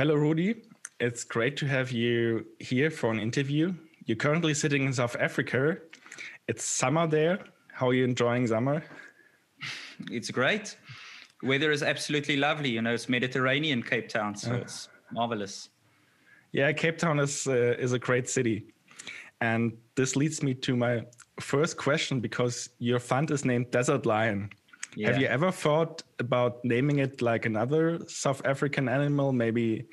Hello, Rudi. It's great to have you here for an interview. You're currently sitting in South Africa. It's summer there. How are you enjoying summer? It's great. Weather is absolutely lovely. You know, it's Mediterranean Cape Town, so it's marvelous. Yeah, Cape Town is uh, is a great city, and this leads me to my first question because your fund is named Desert Lion. Yeah. Have you ever thought about naming it like another South African animal, maybe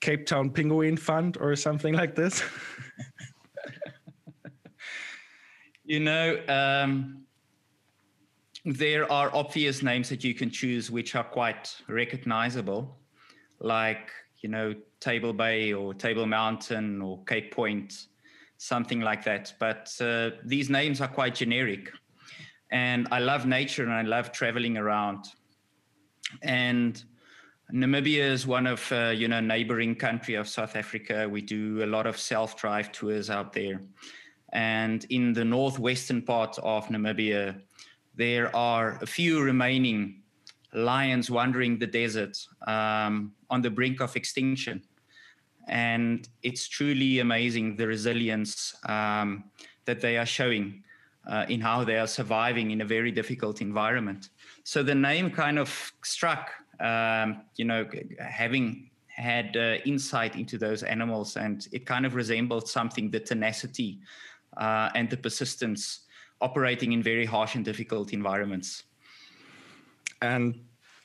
Cape Town Penguin Fund or something like this? you know, um, there are obvious names that you can choose which are quite recognizable, like, you know, Table Bay or Table Mountain or Cape Point, something like that. But uh, these names are quite generic. And I love nature and I love traveling around. And Namibia is one of, uh, you know, neighboring country of South Africa. We do a lot of self-drive tours out there. And in the northwestern part of Namibia, there are a few remaining lions wandering the desert um, on the brink of extinction. And it's truly amazing the resilience um, that they are showing uh, in how they are surviving in a very difficult environment. So the name kind of struck, um, you know, having had uh, insight into those animals, and it kind of resembled something the tenacity uh, and the persistence operating in very harsh and difficult environments. And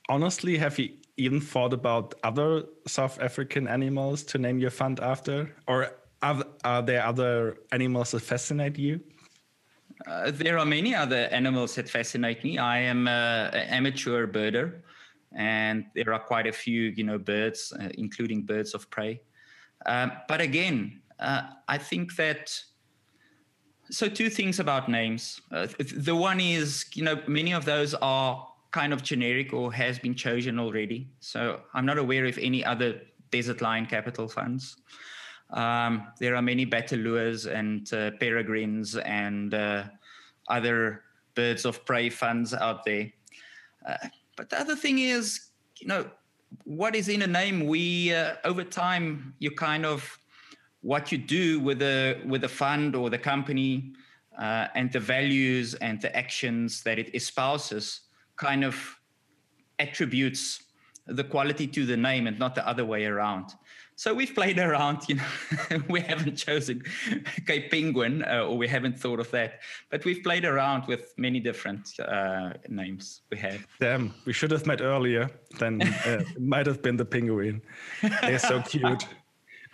honestly, have you even thought about other South African animals to name your fund after? Or are, are there other animals that fascinate you? Uh, there are many other animals that fascinate me. I am an amateur birder, and there are quite a few, you know, birds, uh, including birds of prey. Um, but again, uh, I think that so two things about names. Uh, the one is, you know, many of those are kind of generic or has been chosen already. So I'm not aware of any other desert lion capital funds. Um, there are many Bateleurs and uh, peregrines and uh, other birds of prey funds out there. Uh, but the other thing is, you know, what is in a name? We uh, over time, you kind of what you do with the with the fund or the company uh, and the values and the actions that it espouses kind of attributes the quality to the name and not the other way around. So we've played around, you know, we haven't chosen Cape Penguin uh, or we haven't thought of that, but we've played around with many different uh, names we have. Damn, we should have met earlier. Then uh, it might have been the penguin. They're so cute.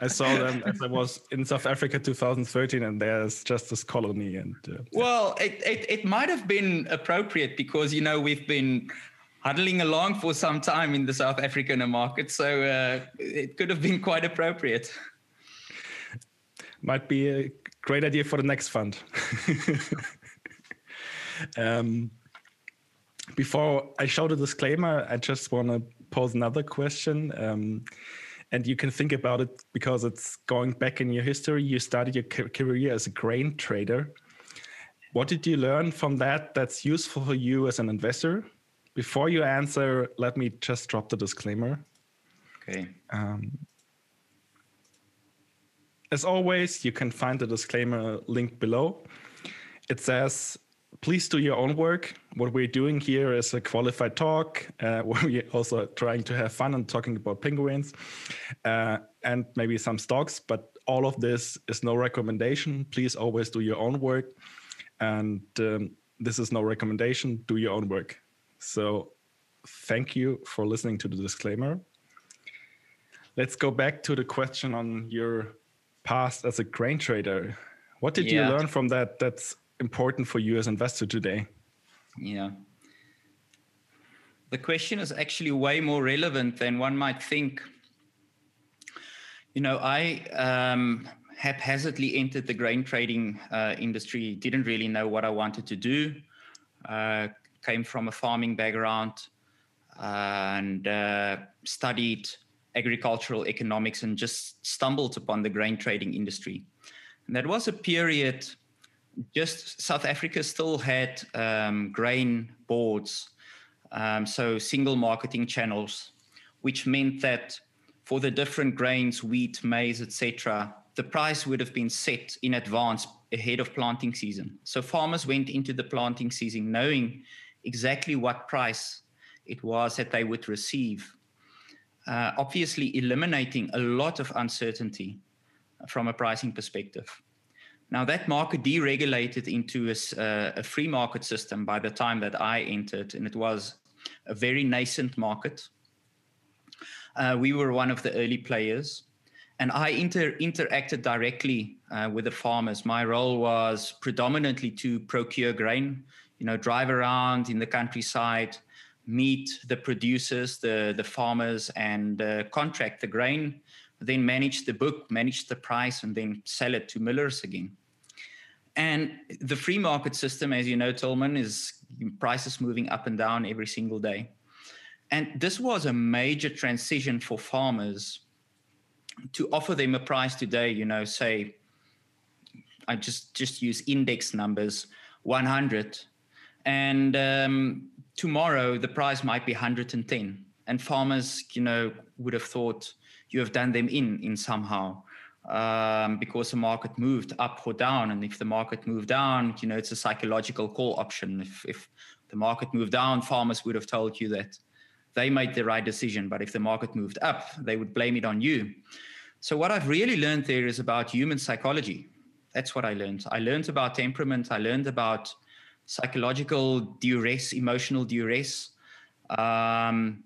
I saw them as I was in South Africa 2013, and there's just this colony. And uh, well, it, it, it might have been appropriate because you know we've been huddling along for some time in the South African market. So uh, it could have been quite appropriate. Might be a great idea for the next fund. um, before I show the disclaimer, I just want to pose another question. Um, and you can think about it because it's going back in your history. You started your career as a grain trader. What did you learn from that that's useful for you as an investor? Before you answer, let me just drop the disclaimer. Okay. Um, as always, you can find the disclaimer link below. It says, please do your own work. What we're doing here is a qualified talk uh, where we're also trying to have fun and talking about penguins uh, and maybe some stocks, but all of this is no recommendation. Please always do your own work. And um, this is no recommendation. Do your own work. So thank you for listening to the disclaimer. Let's go back to the question on your past as a grain trader. What did yeah. you learn from that that's important for you as investor today? Yeah. The question is actually way more relevant than one might think. You know, I um, haphazardly entered the grain trading uh, industry, didn't really know what I wanted to do. Uh, came from a farming background and uh, studied agricultural economics and just stumbled upon the grain trading industry. And that was a period, just South Africa still had um, grain boards, um, so single marketing channels, which meant that for the different grains, wheat, maize, etc., the price would have been set in advance ahead of planting season. So farmers went into the planting season knowing exactly what price it was that they would receive. Uh, obviously, eliminating a lot of uncertainty from a pricing perspective. Now, that market deregulated into a, uh, a, free market system by the time that I entered, and it was a very nascent market. Uh, we were one of the early players, and I inter- interacted directly uh, with the farmers. My role was predominantly to procure grain, you know, drive around in the countryside, meet the producers, the, the farmers, and uh, contract the grain then manage the book, manage the price, and then sell it to millers again. And the free market system, as you know, Tilman, is prices moving up and down every single day. And this was a major transition for farmers to offer them a price today, you know, say, I just just use index numbers, 100, and um, tomorrow the price might be 110. And farmers, you know, would have thought, you have done them in in somehow um, because the market moved up or down. And if the market moved down, you know, it's a psychological call option. If, if the market moved down, farmers would have told you that they made the right decision. But if the market moved up, they would blame it on you. So what I've really learned there is about human psychology. That's what I learned. I learned about temperament. I learned about psychological duress, emotional duress. Um,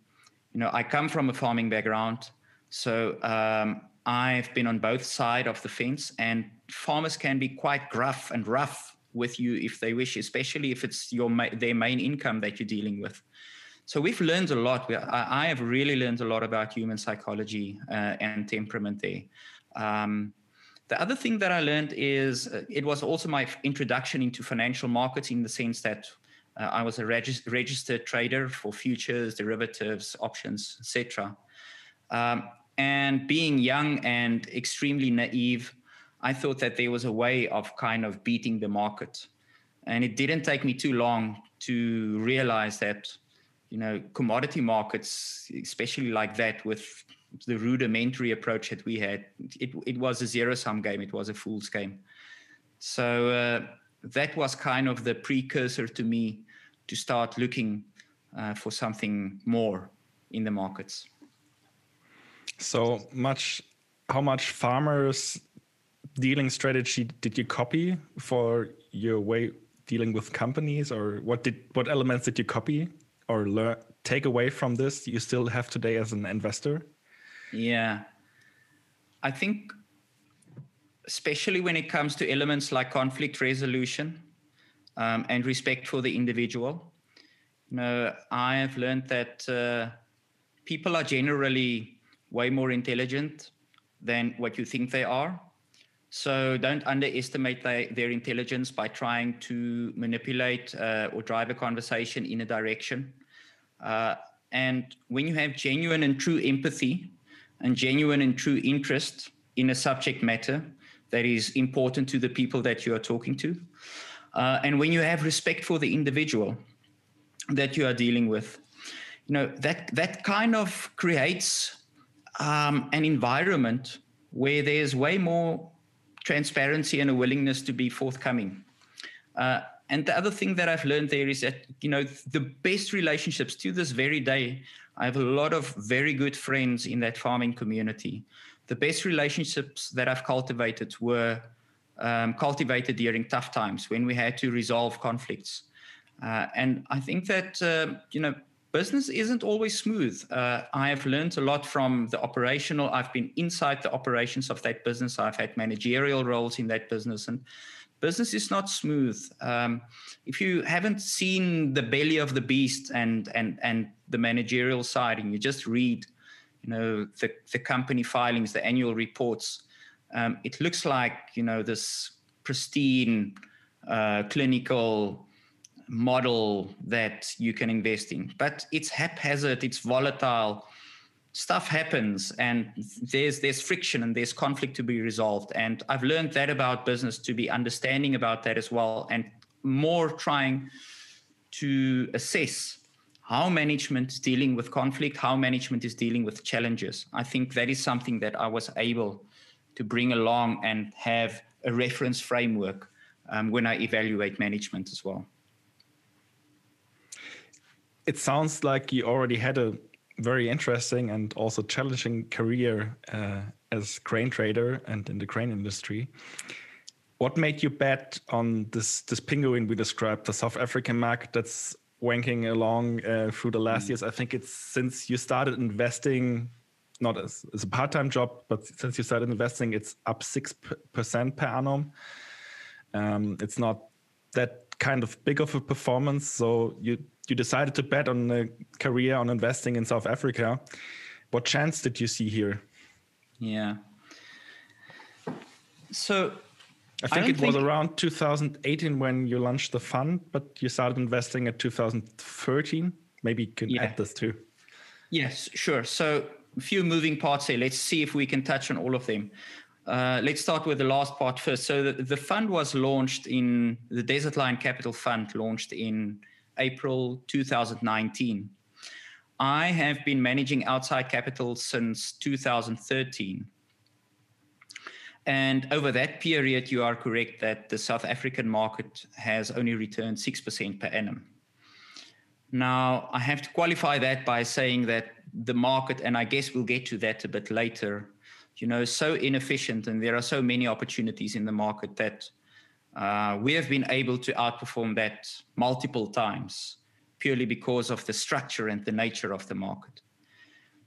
you know, I come from a farming background. So um, I've been on both sides of the fence, and farmers can be quite gruff and rough with you if they wish, especially if it's your their main income that you're dealing with. So we've learned a lot. I have really learned a lot about human psychology uh, and temperament there. Um, the other thing that I learned is uh, it was also my introduction into financial markets in the sense that uh, I was a regis- registered trader for futures, derivatives, options, etc. Um, and being young and extremely naive, I thought that there was a way of kind of beating the market. And it didn't take me too long to realize that, you know, commodity markets, especially like that with the rudimentary approach that we had, it, it was a zero sum game, it was a fool's game. So uh, that was kind of the precursor to me to start looking uh, for something more in the markets. So much, how much farmers dealing strategy did you copy for your way dealing with companies, or what did what elements did you copy or learn take away from this you still have today as an investor? Yeah, I think especially when it comes to elements like conflict resolution um, and respect for the individual. You know, I have learned that uh, people are generally way more intelligent than what you think they are. So don't underestimate they, their intelligence by trying to manipulate uh, or drive a conversation in a direction. Uh, and when you have genuine and true empathy and genuine and true interest in a subject matter that is important to the people that you are talking to, uh, and when you have respect for the individual that you are dealing with, you know that that kind of creates um, an environment where there's way more transparency and a willingness to be forthcoming. Uh, and the other thing that I've learned there is that, you know, the best relationships to this very day, I have a lot of very good friends in that farming community. The best relationships that I've cultivated were um, cultivated during tough times when we had to resolve conflicts. Uh, and I think that, uh, you know, business isn't always smooth. Uh, I have learned a lot from the operational. I've been inside the operations of that business. I've had managerial roles in that business, and business is not smooth. Um, if you haven't seen the belly of the beast and and and the managerial side, and you just read, you know, the the company filings, the annual reports, um, it looks like you know this pristine, uh, clinical model that you can invest in. But it's haphazard, it's volatile. Stuff happens and there's there's friction and there's conflict to be resolved. And I've learned that about business to be understanding about that as well and more trying to assess how management is dealing with conflict, how management is dealing with challenges. I think that is something that I was able to bring along and have a reference framework um, when I evaluate management as well. It sounds like you already had a very interesting and also challenging career uh, as grain trader and in the grain industry. What made you bet on this this penguin we described, the South African market that's wanking along uh, through the last mm. years? I think it's since you started investing, not as, as a part time job, but since you started investing, it's up six percent per annum. Um, it's not that kind of big of a performance. So you you decided to bet on a career on investing in South Africa. What chance did you see here? Yeah. So I think I it was around 2018 when you launched the fund, but you started investing at 2013. Maybe you can yeah. add this too. Yes, sure. So a few moving parts here. Let's see if we can touch on all of them. Uh, let's start with the last part first. So the, the fund was launched in the Desert Lion Capital Fund, launched in April 2019. I have been managing outside capital since 2013. And over that period, you are correct that the South African market has only returned 6% per annum. Now, I have to qualify that by saying that the market, and I guess we'll get to that a bit later, you know, so inefficient and there are so many opportunities in the market that uh, we have been able to outperform that multiple times purely because of the structure and the nature of the market.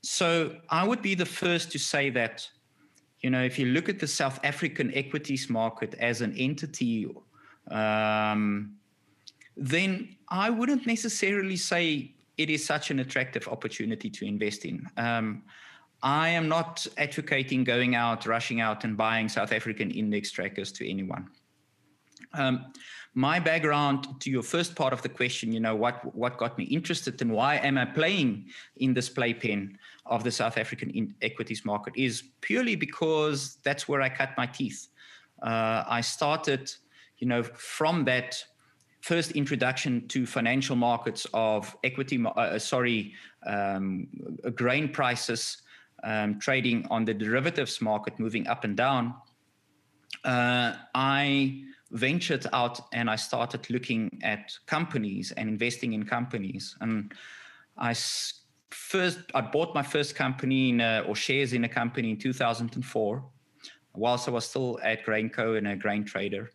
So I would be the first to say that you know, if you look at the South African equities market as an entity, um, then I wouldn't necessarily say it is such an attractive opportunity to invest in. Um, I am not advocating going out, rushing out, and buying South African index trackers to anyone. Um, my background to your first part of the question, you know, what what got me interested and why am I playing in this playpen of the South African equities market is purely because that's where I cut my teeth. Uh, I started, you know, from that first introduction to financial markets of equity, uh, sorry, um, grain prices, um, trading on the derivatives market, moving up and down. Uh, I ventured out and I started looking at companies and investing in companies. And I first I bought my first company in or shares in a company in 2004, whilst I was still at Grainco and a grain trader,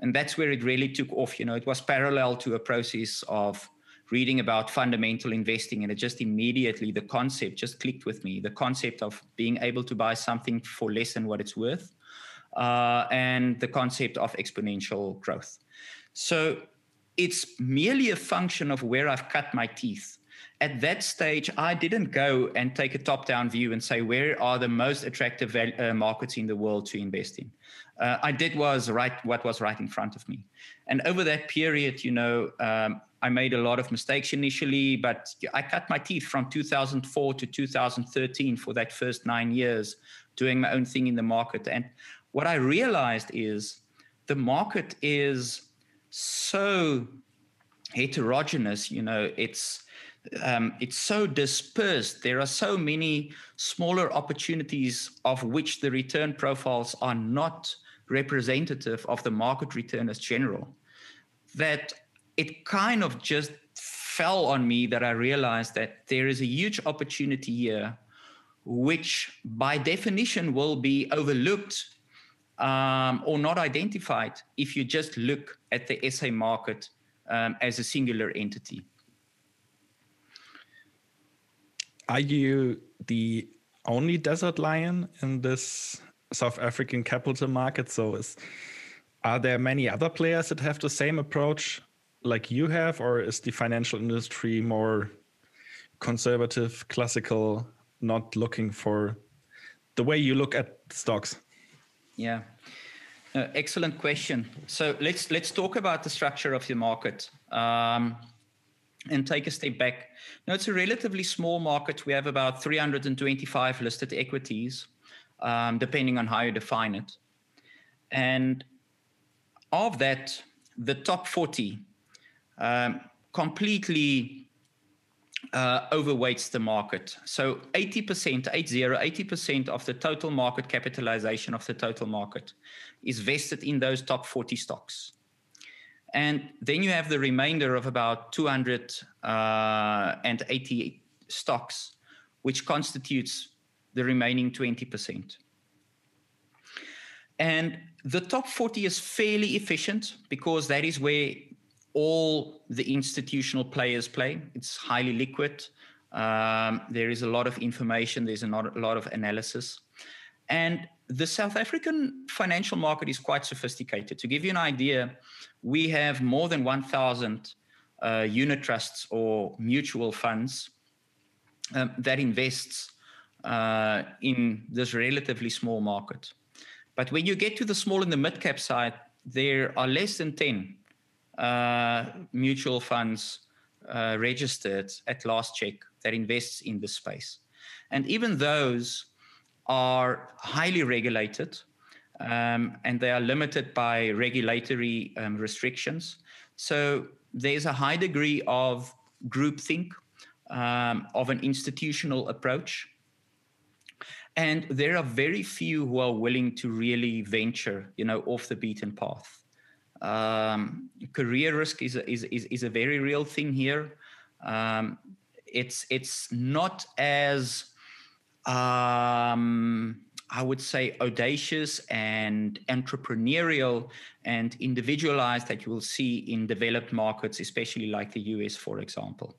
and that's where it really took off. You know, it was parallel to a process of reading about fundamental investing, and it just immediately the concept just clicked with me. The concept of being able to buy something for less than what it's worth uh, and the concept of exponential growth. So it's merely a function of where I've cut my teeth. At that stage, I didn't go and take a top down view and say, where are the most attractive uh, markets in the world to invest in? Uh, I did was right what was right in front of me. And over that period, you know, um, I made a lot of mistakes initially, but I cut my teeth from 2004 to 2013 for that first nine years, doing my own thing in the market. And what I realized is the market is so heterogeneous. You know, it's um, it's so dispersed. There are so many smaller opportunities of which the return profiles are not representative of the market return as general. That it kind of just fell on me that I realized that there is a huge opportunity here, which by definition will be overlooked um, or not identified if you just look at the SA market um, as a singular entity. Are you the only desert lion in this South African capital market? So, is, are there many other players that have the same approach like you have, or is the financial industry more conservative, classical, not looking for the way you look at stocks? Yeah. Excellent question. So let's let's talk about the structure of the market um, and take a step back. Now it's a relatively small market. We have about 325 listed equities, um, depending on how you define it. And of that, the top 40 um, completely uh, overweights the market. So 80%, 80, 80% of the total market capitalization of the total market is vested in those top 40 stocks. And then you have the remainder of about 280 uh, stocks, which constitutes the remaining 20%. And the top 40 is fairly efficient because that is where all the institutional players play. It's highly liquid. Um, there is a lot of information, there's a lot, a lot of analysis. And the South African financial market is quite sophisticated. To give you an idea, we have more than 1,000 uh, unit trusts or mutual funds um, that invests uh, in this relatively small market. But when you get to the small and the mid cap side, there are less than 10 uh, mutual funds uh, registered at last check that invests in this space. And even those are highly regulated um, and they are limited by regulatory um, restrictions. So there's a high degree of groupthink, um, of an institutional approach. And there are very few who are willing to really venture, you know, off the beaten path. Um, career risk is is, is, is a very real thing here. Um, it's it's not as um, I would say audacious and entrepreneurial and individualized that you will see in developed markets, especially like the US, for example.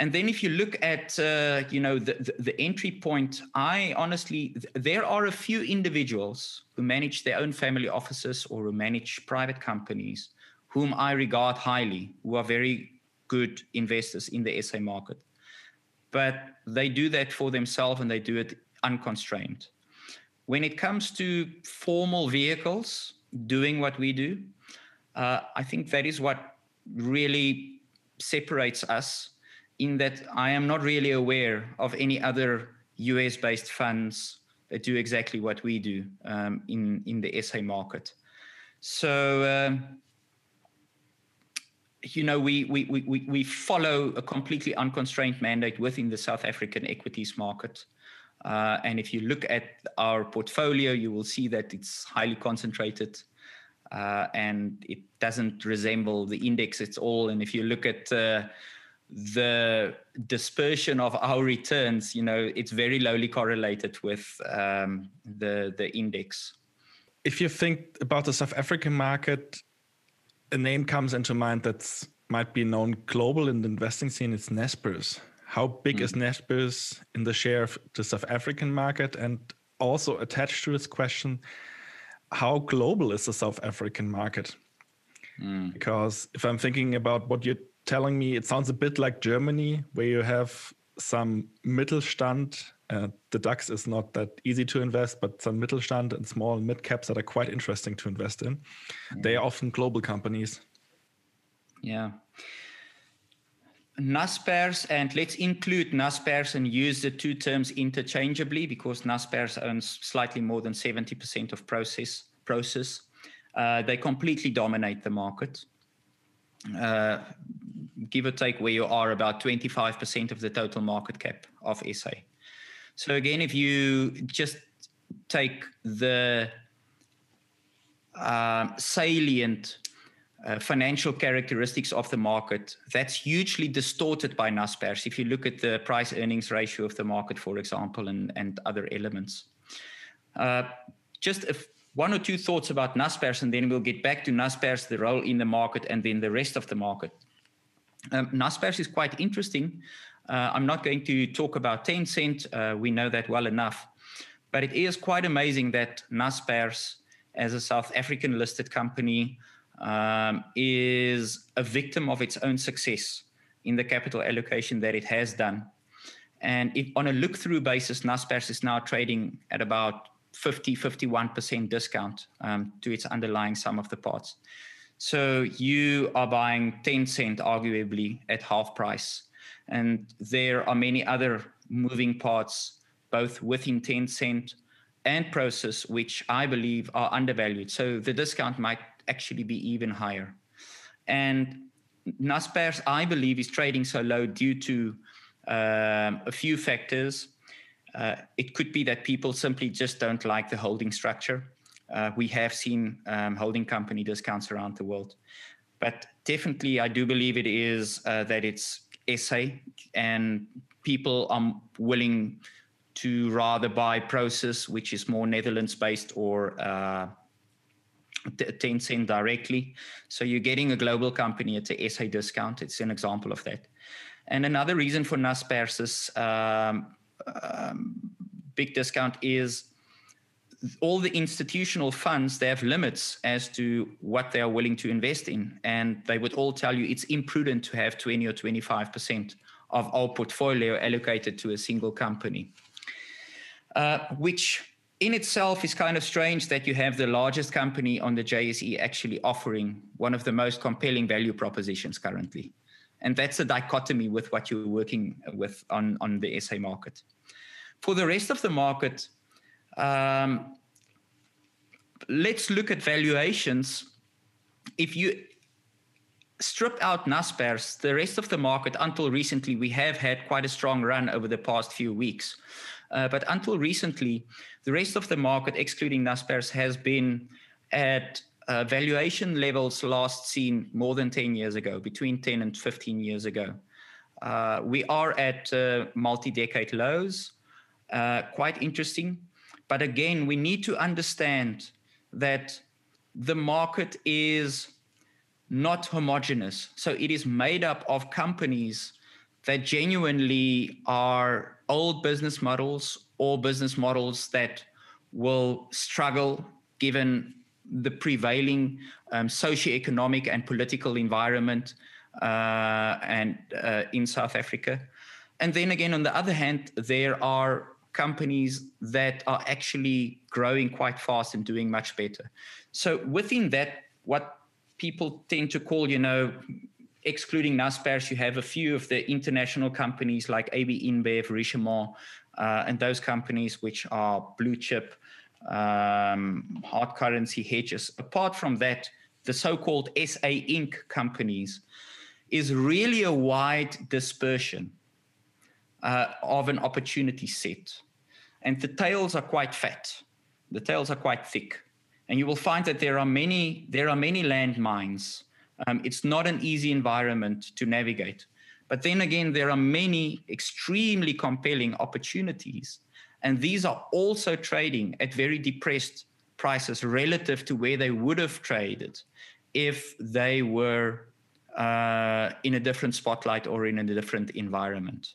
And then if you look at uh, you know the, the, the, entry point, I honestly there are a few individuals who manage their own family offices or who manage private companies whom I regard highly, who are very good investors in the SA market. But they do that for themselves and they do it unconstrained. When it comes to formal vehicles doing what we do, uh, I think that is what really separates us in that I am not really aware of any other US based funds that do exactly what we do um, in, in the SA market. So, um, you know, we, we, we, we follow a completely unconstrained mandate within the South African equities market. Uh, and if you look at our portfolio, you will see that it's highly concentrated uh, and it doesn't resemble the index at all. And if you look at uh, the dispersion of our returns, you know, it's very lowly correlated with um, the the index. If you think about the South African market, a name comes into mind that might be known global in the investing scene. It's Naspers. How big mm. is Naspers in the share of the South African market? And also attached to this question, how global is the South African market? Mm. Because if I'm thinking about what you telling me it sounds a bit like Germany, where you have some Mittelstand. Uh, the DAX is not that easy to invest, but some Mittelstand and small and mid caps that are quite interesting to invest in. Yeah. They are often global companies. Yeah. Naspers, and let's include Naspers and use the two terms interchangeably because Naspers owns slightly more than 70% of process Prosus. Uh, they completely dominate the market. Uh, give or take where you are about 25% of the total market cap of SA. So again, if you just take the uh, salient uh, financial characteristics of the market, that's hugely distorted by Naspers. If you look at the price earnings ratio of the market, for example, and, and other elements. Uh, just one or two thoughts about Naspers, and then we'll get back to Naspers, the role in the market, and then the rest of the market. Um, Naspers is quite interesting. Uh, I'm not going to talk about Tencent. Uh, we know that well enough. But it is quite amazing that Naspers, as a South African listed company, um, is a victim of its own success in the capital allocation that it has done. And if, on a look through basis, Naspers is now trading at about 50, 51% discount um, to its underlying sum of the parts. So you are buying Tencent arguably at half price. And there are many other moving parts, both within Tencent and Prosus, which I believe are undervalued. So the discount might actually be even higher. And Naspers, I believe, is trading so low due to um, a few factors. Uh, it could be that people simply just don't like the holding structure. Uh, we have seen um, holding company discounts around the world. But definitely, I do believe it is uh, that it's SA and people are willing to rather buy Prosus, which is more Netherlands based, or uh, Tencent directly. So you're getting a global company at a SA discount. It's an example of that. And another reason for Naspers' um, um, big discount is all the institutional funds they have limits as to what they are willing to invest in. And they would all tell you it's imprudent to have 20 or 25% of our portfolio allocated to a single company. Uh, which in itself is kind of strange that you have the largest company on the JSE actually offering one of the most compelling value propositions currently. And that's a dichotomy with what you're working with on, on the SA market. For the rest of the market um, let's look at valuations. If you strip out Naspers, the rest of the market, until recently, we have had quite a strong run over the past few weeks. Uh, but until recently, the rest of the market, excluding Naspers, has been at uh, valuation levels last seen more than 10 years ago, between 10 and 15 years ago. Uh, we are at uh, multi decade lows, uh, quite interesting. But again, we need to understand that the market is not homogenous. So it is made up of companies that genuinely are old business models or business models that will struggle given the prevailing um, socioeconomic and political environment uh, and uh, in South Africa. And then again, on the other hand, there are companies that are actually growing quite fast and doing much better. So within that, what people tend to call, you know, excluding Naspers, you have a few of the international companies like AB InBev, Richemont, uh, and those companies which are blue chip, um, hard currency hedges. Apart from that, the so-called SA Inc. companies is really a wide dispersion uh, of an opportunity set. And the tails are quite fat. The tails are quite thick. And you will find that there are many, there are many landmines. Um, it's not an easy environment to navigate. But then again, there are many extremely compelling opportunities. And these are also trading at very depressed prices relative to where they would have traded if they were uh, in a different spotlight or in a different environment.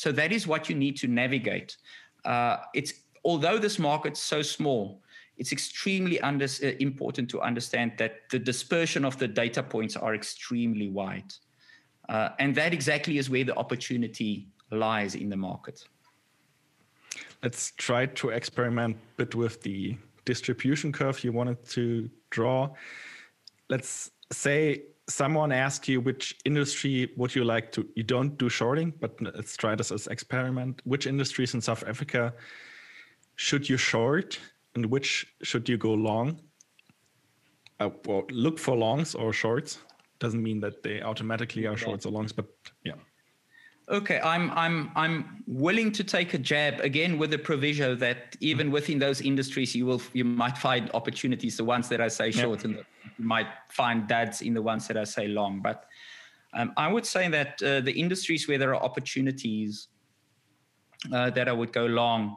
So that is what you need to navigate. Uh, it's although this market's so small, it's extremely under, uh, important to understand that the dispersion of the data points are extremely wide. Uh, and that exactly is where the opportunity lies in the market. Let's try to experiment a bit with the distribution curve you wanted to draw. Let's say someone asks you which industry would you like to you don't do shorting but let's try this as experiment. Which industries in south africa should you short and which should you go long? Uh, well look for longs or shorts. Doesn't mean that they automatically are shorts or longs but yeah Okay, I'm I'm I'm willing to take a jab again with the proviso that even mm-hmm. within those industries you will you might find opportunities. The ones that I say short, and you might find dads in the ones that I say long. But um, I would say that uh, the industries where there are opportunities uh, that I would go long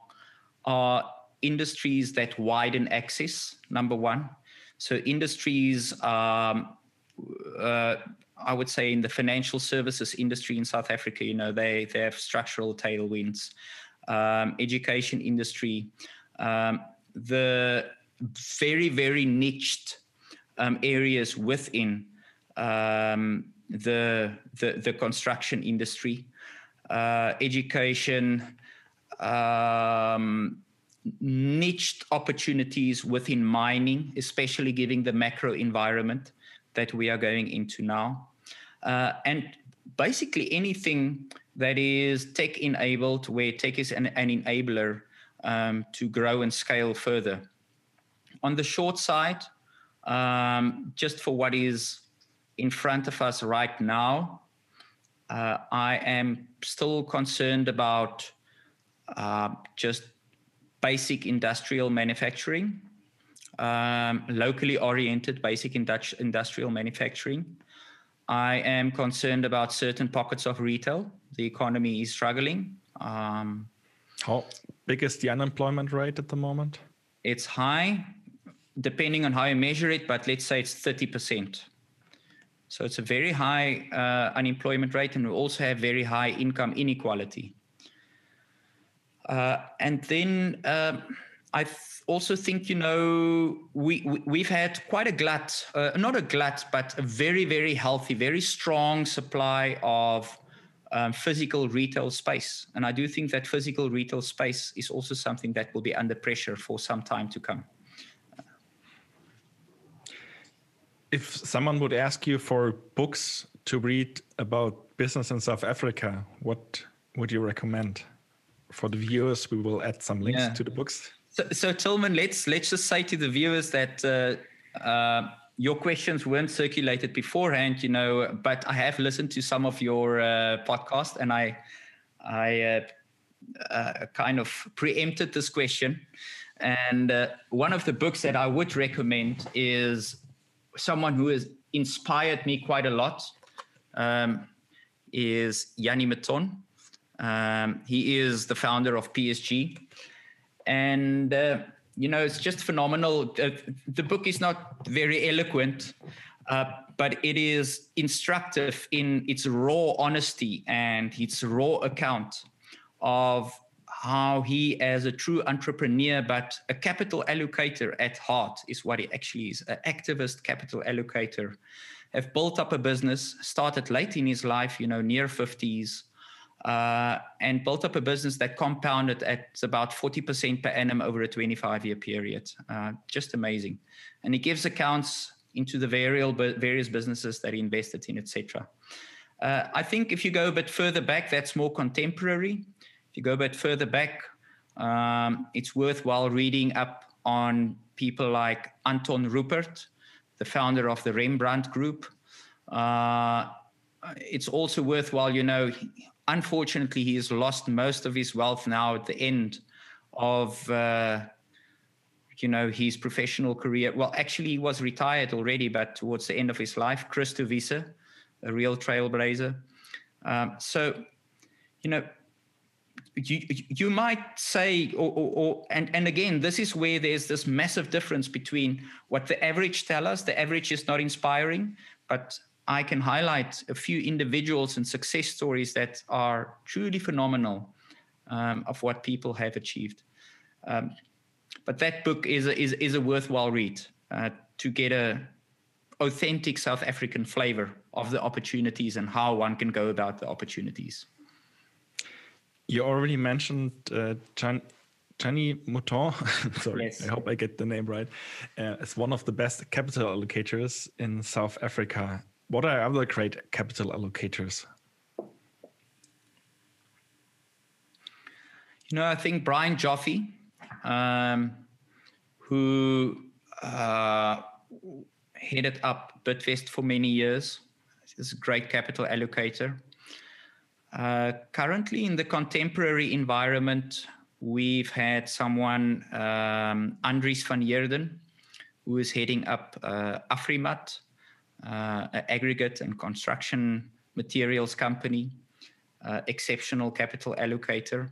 are industries that widen access. Number one, so industries. Um, uh, I would say in the financial services industry in South Africa, you know, they they have structural tailwinds. Um, education industry, um, the very very niched um, areas within um, the, the, the construction industry, uh, education, um, niched opportunities within mining, especially given the macro environment that we are going into now. Uh, and basically anything that is tech enabled, where tech is an, an enabler um, to grow and scale further. On the short side, um, just for what is in front of us right now, uh, I am still concerned about uh, just basic industrial manufacturing, um, locally oriented basic indu- industrial manufacturing. I am concerned about certain pockets of retail. The economy is struggling. Um, how big is the unemployment rate at the moment? It's high, depending on how you measure it, but let's say it's 30%. So it's a very high uh, unemployment rate, and we also have very high income inequality. Uh, and then uh, I also think, you know, we, we, have had quite a glut, uh, not a glut, but a very, very healthy, very strong supply of um, physical retail space. And I do think that physical retail space is also something that will be under pressure for some time to come. if someone would ask you for books to read about business in South Africa, what would you recommend? For the viewers, we will add some links yeah. to the books. So, so Tilman, let's let's just say to the viewers that uh, uh, your questions weren't circulated beforehand, you know, but I have listened to some of your uh, podcast, and I I uh, uh, kind of preempted this question. And uh, one of the books that I would recommend is someone who has inspired me quite a lot um, is Jannie Mouton. Um, he is the founder of PSG. And, uh, you know, it's just phenomenal. Uh, the book is not very eloquent, uh, but it is instructive in its raw honesty and its raw account of how he, as a true entrepreneur, but a capital allocator at heart, is what he actually is an activist capital allocator, have built up a business, started late in his life, you know, near 50s, uh, and built up a business that compounded at about 40% per annum over a 25 year period. Uh, just amazing. And he gives accounts into the various businesses that he invested in, etc. Uh, I think if you go a bit further back, that's more contemporary. If you go a bit further back, um, it's worthwhile reading up on people like Anton Rupert, the founder of the Rembrandt Group. Uh, it's also worthwhile, you know, unfortunately, he has lost most of his wealth now at the end of, uh, you know, his professional career. Well, actually, he was retired already, but towards the end of his life, Christo Wiese, a real trailblazer. Um, so, you know, you you might say or, or, or, and and again this is where there's this massive difference between what the average tell us the average is not inspiring but i can highlight a few individuals and success stories that are truly phenomenal um, of what people have achieved um, but that book is a, is, is a worthwhile read uh, to get a authentic south african flavor of the opportunities and how one can go about the opportunities you already mentioned uh, Chan- Jannie Mouton. Sorry, yes. I hope I get the name right. Uh, is one of the best capital allocators in South Africa. What are other great capital allocators? You know, I think Brian Joffe, um, who uh, headed up Bidvest for many years, is a great capital allocator. Uh, currently, in the contemporary environment, we've had someone, um, Andries van Heerden, who is heading up uh, Afrimat, uh, aggregate and construction materials company, uh, exceptional capital allocator.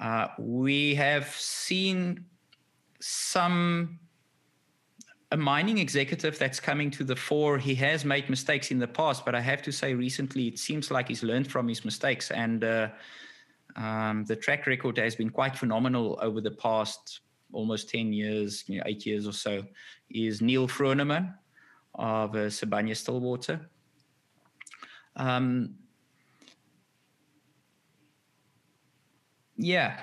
Uh, we have seen some a mining executive that's coming to the fore. He has made mistakes in the past, but I have to say, recently it seems like he's learned from his mistakes, and uh, um, the track record has been quite phenomenal over the past almost ten years, you know, eight years or so. Is Neil Froneman of Sibanye Stillwater. Um, yeah,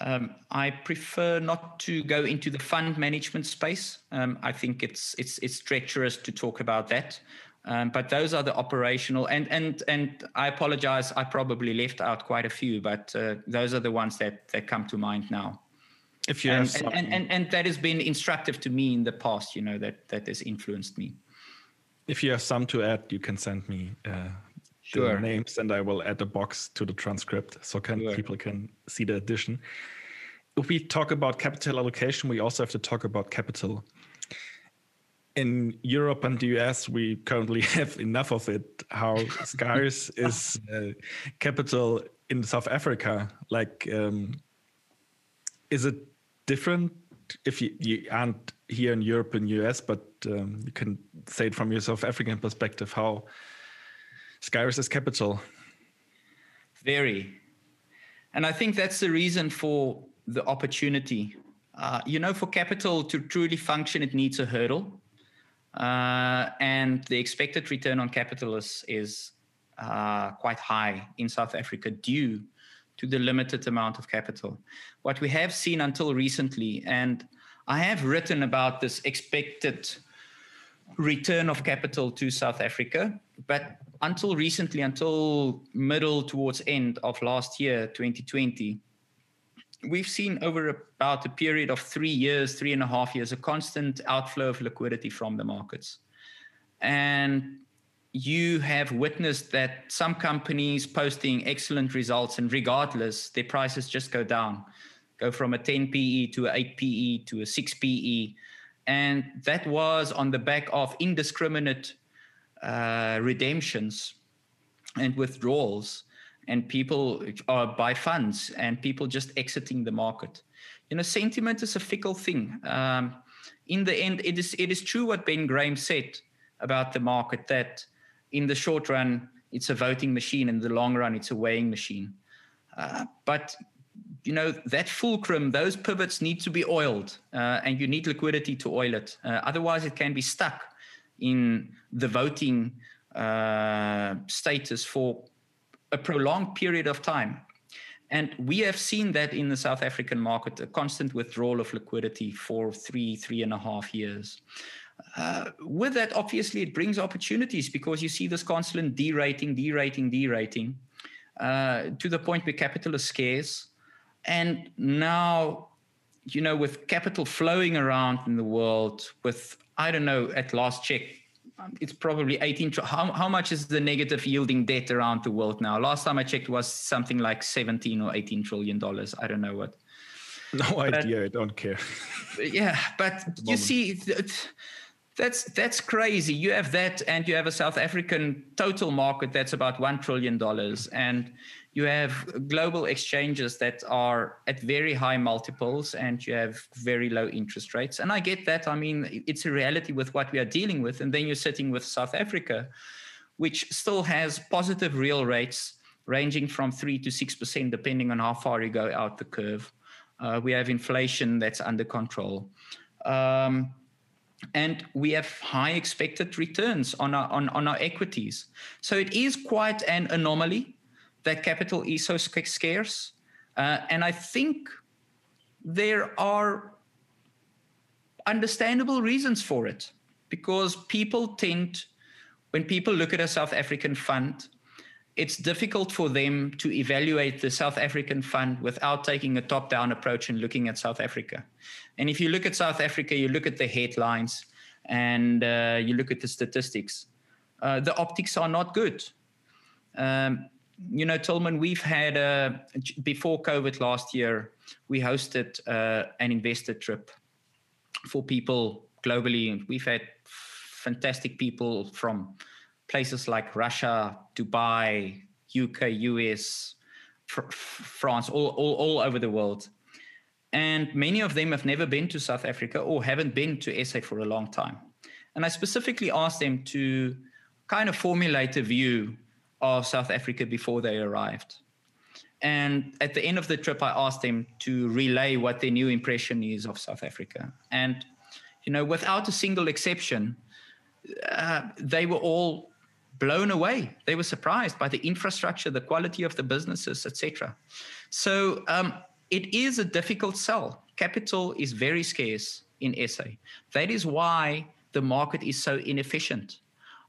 um, I prefer not to go into the fund management space. Um, I think it's it's it's treacherous to talk about that. Um, but those are the operational and and and I apologize. I probably left out quite a few, but uh, those are the ones that that come to mind now. If you and, and, and, and, and that has been instructive to me in the past, you know that that has influenced me. if you have some to add, you can send me uh, sure. the names, and I will add a box to the transcript so can sure. people can see the addition. If we talk about capital allocation, we also have to talk about capital. In Europe and the US, we currently have enough of it. How scarce is uh, capital in South Africa? Like, um, is it different if you, you aren't here in Europe and US, but um, you can say it from your South African perspective? How scarce is capital? Very, and I think that's the reason for the opportunity. Uh, you know, for capital to truly function, it needs a hurdle. Uh, and the expected return on capital is, is uh, quite high in South Africa due to the limited amount of capital. What we have seen until recently, and I have written about this expected return of capital to South Africa, but until recently, until middle towards end of last year, 2020, we've seen over about a period of three years, three and a half years, a constant outflow of liquidity from the markets. And you have witnessed that some companies posting excellent results and regardless their prices just go down. Go from a 10 pe to a 8 pe to a 6 pe and that was on the back of indiscriminate uh, redemptions and withdrawals. And people are buy funds and people just exiting the market. You know sentiment is a fickle thing. Um, in the end it is it is true what ben graham said about the market that in the short run, it's a voting machine. In the long run, it's a weighing machine. Uh, but you know that fulcrum, those pivots need to be oiled, uh, and you need liquidity to oil it. Uh, otherwise, it can be stuck in the voting uh, status for a prolonged period of time. And we have seen that in the South African market, a constant withdrawal of liquidity for three, three and a half years. Uh, with that, obviously, it brings opportunities because you see this constant derating, derating, derating uh, to the point where capital is scarce. And now, you know, with capital flowing around in the world, with, I don't know, at last check, it's probably 18. How, how much is the negative yielding debt around the world now? Last time I checked was something like 17 or 18 trillion dollars. I don't know what. No but, idea. I don't care. yeah, but you see, that's that's crazy. You have that, and you have a South African total market that's about one trillion dollars, and you have global exchanges that are at very high multiples, and you have very low interest rates. And I get that. I mean, it's a reality with what we are dealing with. And then you're sitting with South Africa, which still has positive real rates ranging from three to six percent, depending on how far you go out the curve. Uh, we have inflation that's under control. Um, and we have high expected returns on our on, on our equities. So it is quite an anomaly that capital is so scarce, uh, and I think there are understandable reasons for it because people tend when people look at a South African fund it's difficult for them to evaluate the South African fund without taking a top down approach and looking at South Africa. And if you look at South Africa, you look at the headlines and uh, you look at the statistics, uh, the optics are not good. Um, you know, Tilman, we've had, uh, before COVID last year, we hosted uh, an investor trip for people globally. We've had fantastic people from places like Russia, Dubai, UK, US, fr- France, all, all, all over the world. And many of them have never been to South Africa or haven't been to SA for a long time. And I specifically asked them to kind of formulate a view of South Africa before they arrived. And at the end of the trip, I asked them to relay what their new impression is of South Africa. And, you know, without a single exception, uh, they were all blown away. They were surprised by the infrastructure, the quality of the businesses, etc. So um, it is a difficult sell. Capital is very scarce in SA. That is why the market is so inefficient.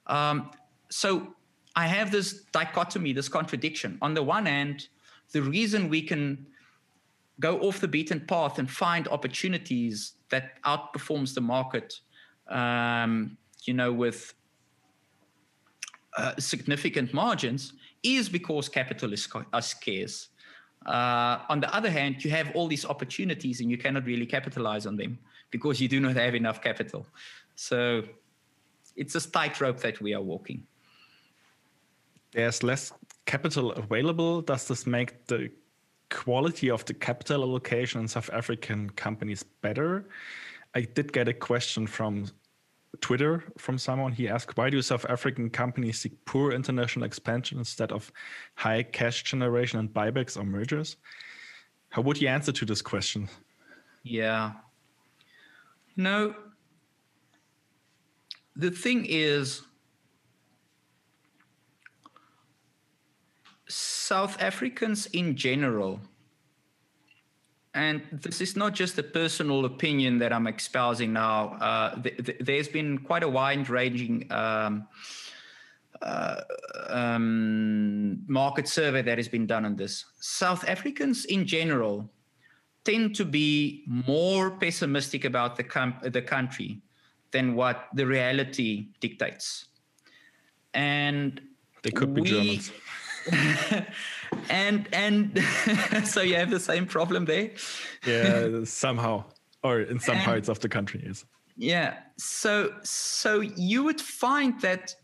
Um, so I have this dichotomy, this contradiction. On the one hand, the reason we can go off the beaten path and find opportunities that outperforms the market, um, you know, with uh, significant margins is because capital is, scarce. Uh, on the other hand, you have all these opportunities and you cannot really capitalize on them because you do not have enough capital. So it's a tightrope that we are walking. There's less capital available. Does this make the quality of the capital allocation in South African companies better? I did get a question from Twitter from someone. He asked, Why do South African companies seek poor international expansion instead of high cash generation and buybacks or mergers? How would you answer to this question? Yeah. No. The thing is, South Africans in general and this is not just a personal opinion that I'm espousing now. Uh, th- th- there's been quite a wide ranging um, uh, um, market survey that has been done on this. South Africans in general tend to be more pessimistic about the, com- the country than what the reality dictates. And they could be we, Germans. and and so you have the same problem there? Yeah somehow. Or in some and, parts of the country yes. Yeah. So so you would find that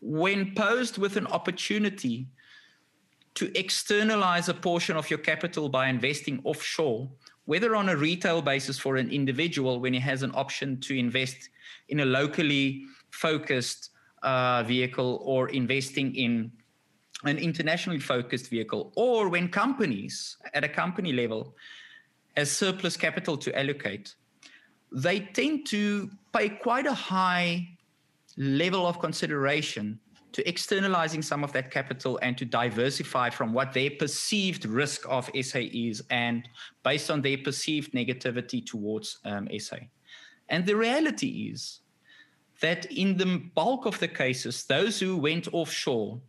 when posed with an opportunity to externalize a portion of your capital by investing offshore whether on a retail basis for an individual when he has an option to invest in a locally focused uh, vehicle or investing in an internationally focused vehicle, or when companies at a company level has surplus capital to allocate, they tend to pay quite a high level of consideration to externalizing some of that capital and to diversify from what their perceived risk of SA is and based on their perceived negativity towards um, SA. And the reality is that in the bulk of the cases, those who went offshore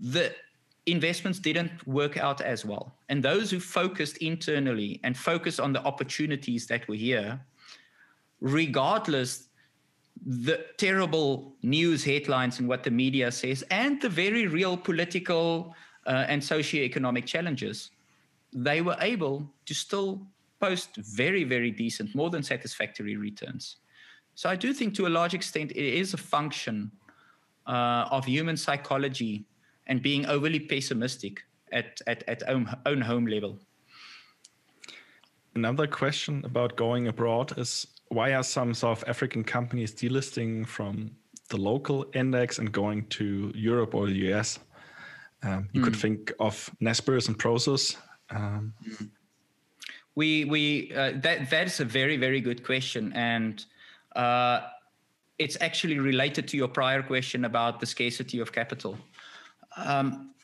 the investments didn't work out as well. And those who focused internally and focused on the opportunities that were here, regardless the terrible news headlines and what the media says, and the very real political uh, and socioeconomic challenges, they were able to still post very, very decent, more than satisfactory returns. So I do think to a large extent it is a function uh, of human psychology and being overly pessimistic at, at, at own, own home level. Another question about going abroad is why are some South African companies delisting from the local index and going to Europe or the US? Um, you mm. could hmm. think of Naspers and Prosus. Um. We we uh, that that is a very very good question, and uh, it's actually related to your prior question about the scarcity of capital. Um,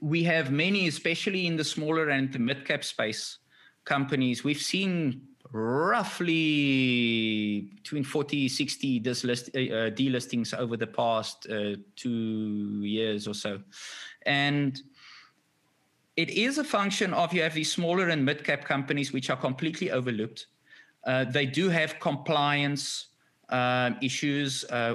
we have many, especially in the smaller and the mid cap space companies. We've seen roughly between 40 60 dislist, uh, delistings over the past uh, two years or so and it is a function of you have these smaller and mid cap companies which are completely overlooked uh, they do have compliance um, issues, uh,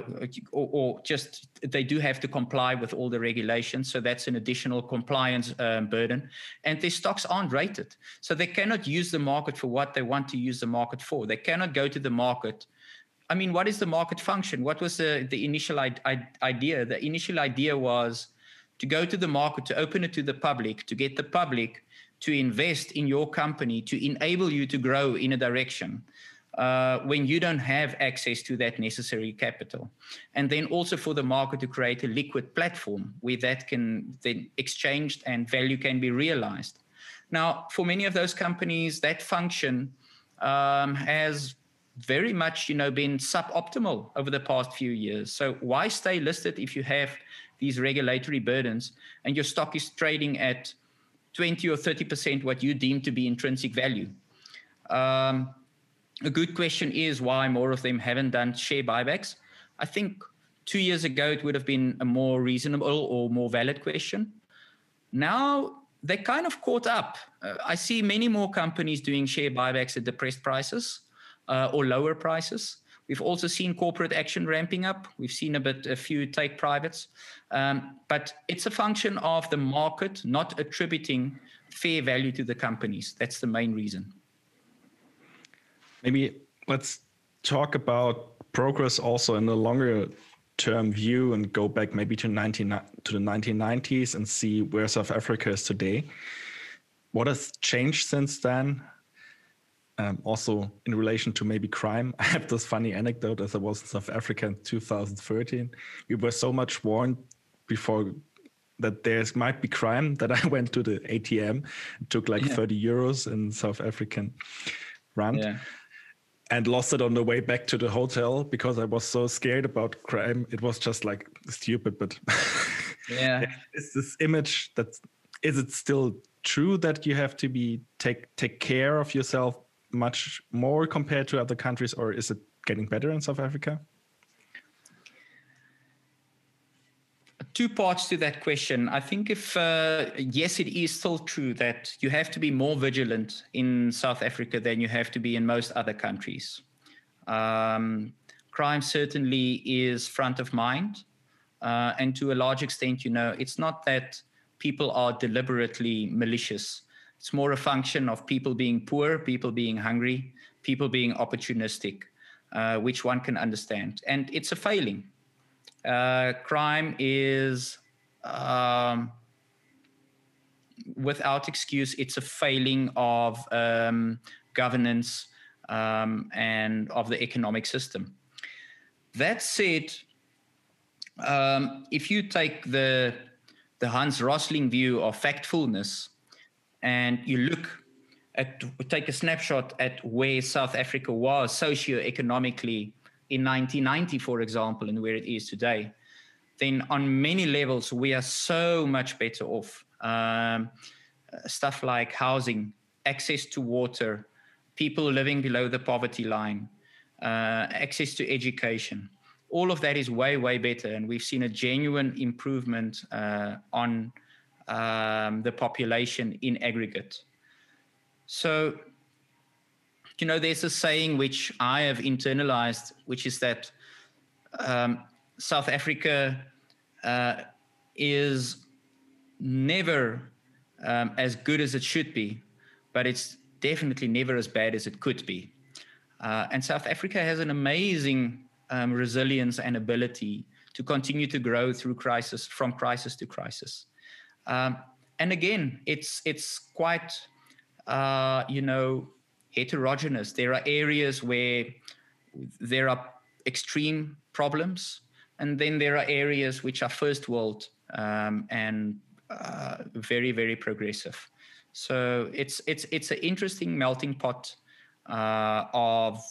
or, or, just they do have to comply with all the regulations. So that's an additional compliance um, burden. And their stocks aren't rated. So they cannot use the market for what they want to use the market for. They cannot go to the market. I mean, what is the market function? What was the, the initial I- idea? The initial idea was to go to the market, to open it to the public, to get the public to invest in your company, to enable you to grow in a direction uh, when you don't have access to that necessary capital. And then also for the market to create a liquid platform where that can then exchanged and value can be realized. Now, for many of those companies, that function um, has very much, you know, been suboptimal over the past few years. So why stay listed if you have these regulatory burdens and your stock is trading at 20 or 30% what you deem to be intrinsic value? Um, a good question is why more of them haven't done share buybacks. I think two years ago it would have been a more reasonable or more valid question. Now they kind of caught up. Uh, I see many more companies doing share buybacks at depressed prices uh, or lower prices, We've also seen corporate action ramping up. We've seen a bit, a few take privates. Um, but it's a function of the market not attributing fair value to the companies. That's the main reason. Maybe let's talk about progress also in the longer term view and go back maybe to 19 to the 1990s and see where South Africa is today. What has changed since then? Um, also in relation to maybe crime, I have this funny anecdote as I was in South Africa in 2013. We were so much warned before that there might be crime that I went to the ATM, took like yeah. 30 euros in South African rand. Yeah. And lost it on the way back to the hotel because I was so scared about crime. It was just like stupid, but yeah, it's this image that is it still true that you have to be take take care of yourself much more compared to other countries, or is it getting better in South Africa? Two parts to that question. I think if uh, yes, it is still true that you have to be more vigilant in South Africa than you have to be in most other countries. Um, crime certainly is front of mind, uh, and to a large extent, you know, it's not that people are deliberately malicious. It's more a function of people being poor, people being hungry, people being opportunistic, uh, which one can understand. And it's a failing. Uh, crime is, um, without excuse, it's a failing of um, governance um, and of the economic system. That said, um, if you take the the Hans Rosling view of factfulness, and you look at take a snapshot at where South Africa was socio-economically in 1990, for example, and where it is today, then on many levels we are so much better off. Um, stuff like housing, access to water, people living below the poverty line, uh, access to education. All of that is way, way better. And we've seen a genuine improvement uh, on um, the population in aggregate. So, you know, there's a saying which I have internalized, which is that um, South Africa uh, is never um, as good as it should be, but it's definitely never as bad as it could be. Uh, and South Africa has an amazing um, resilience and ability to continue to grow through crisis, from crisis to crisis. Um, and again, it's it's quite uh, you know heterogeneous. There are areas where there are extreme problems, and then there are areas which are first world um, and uh, very very progressive. So it's it's it's an interesting melting pot uh, of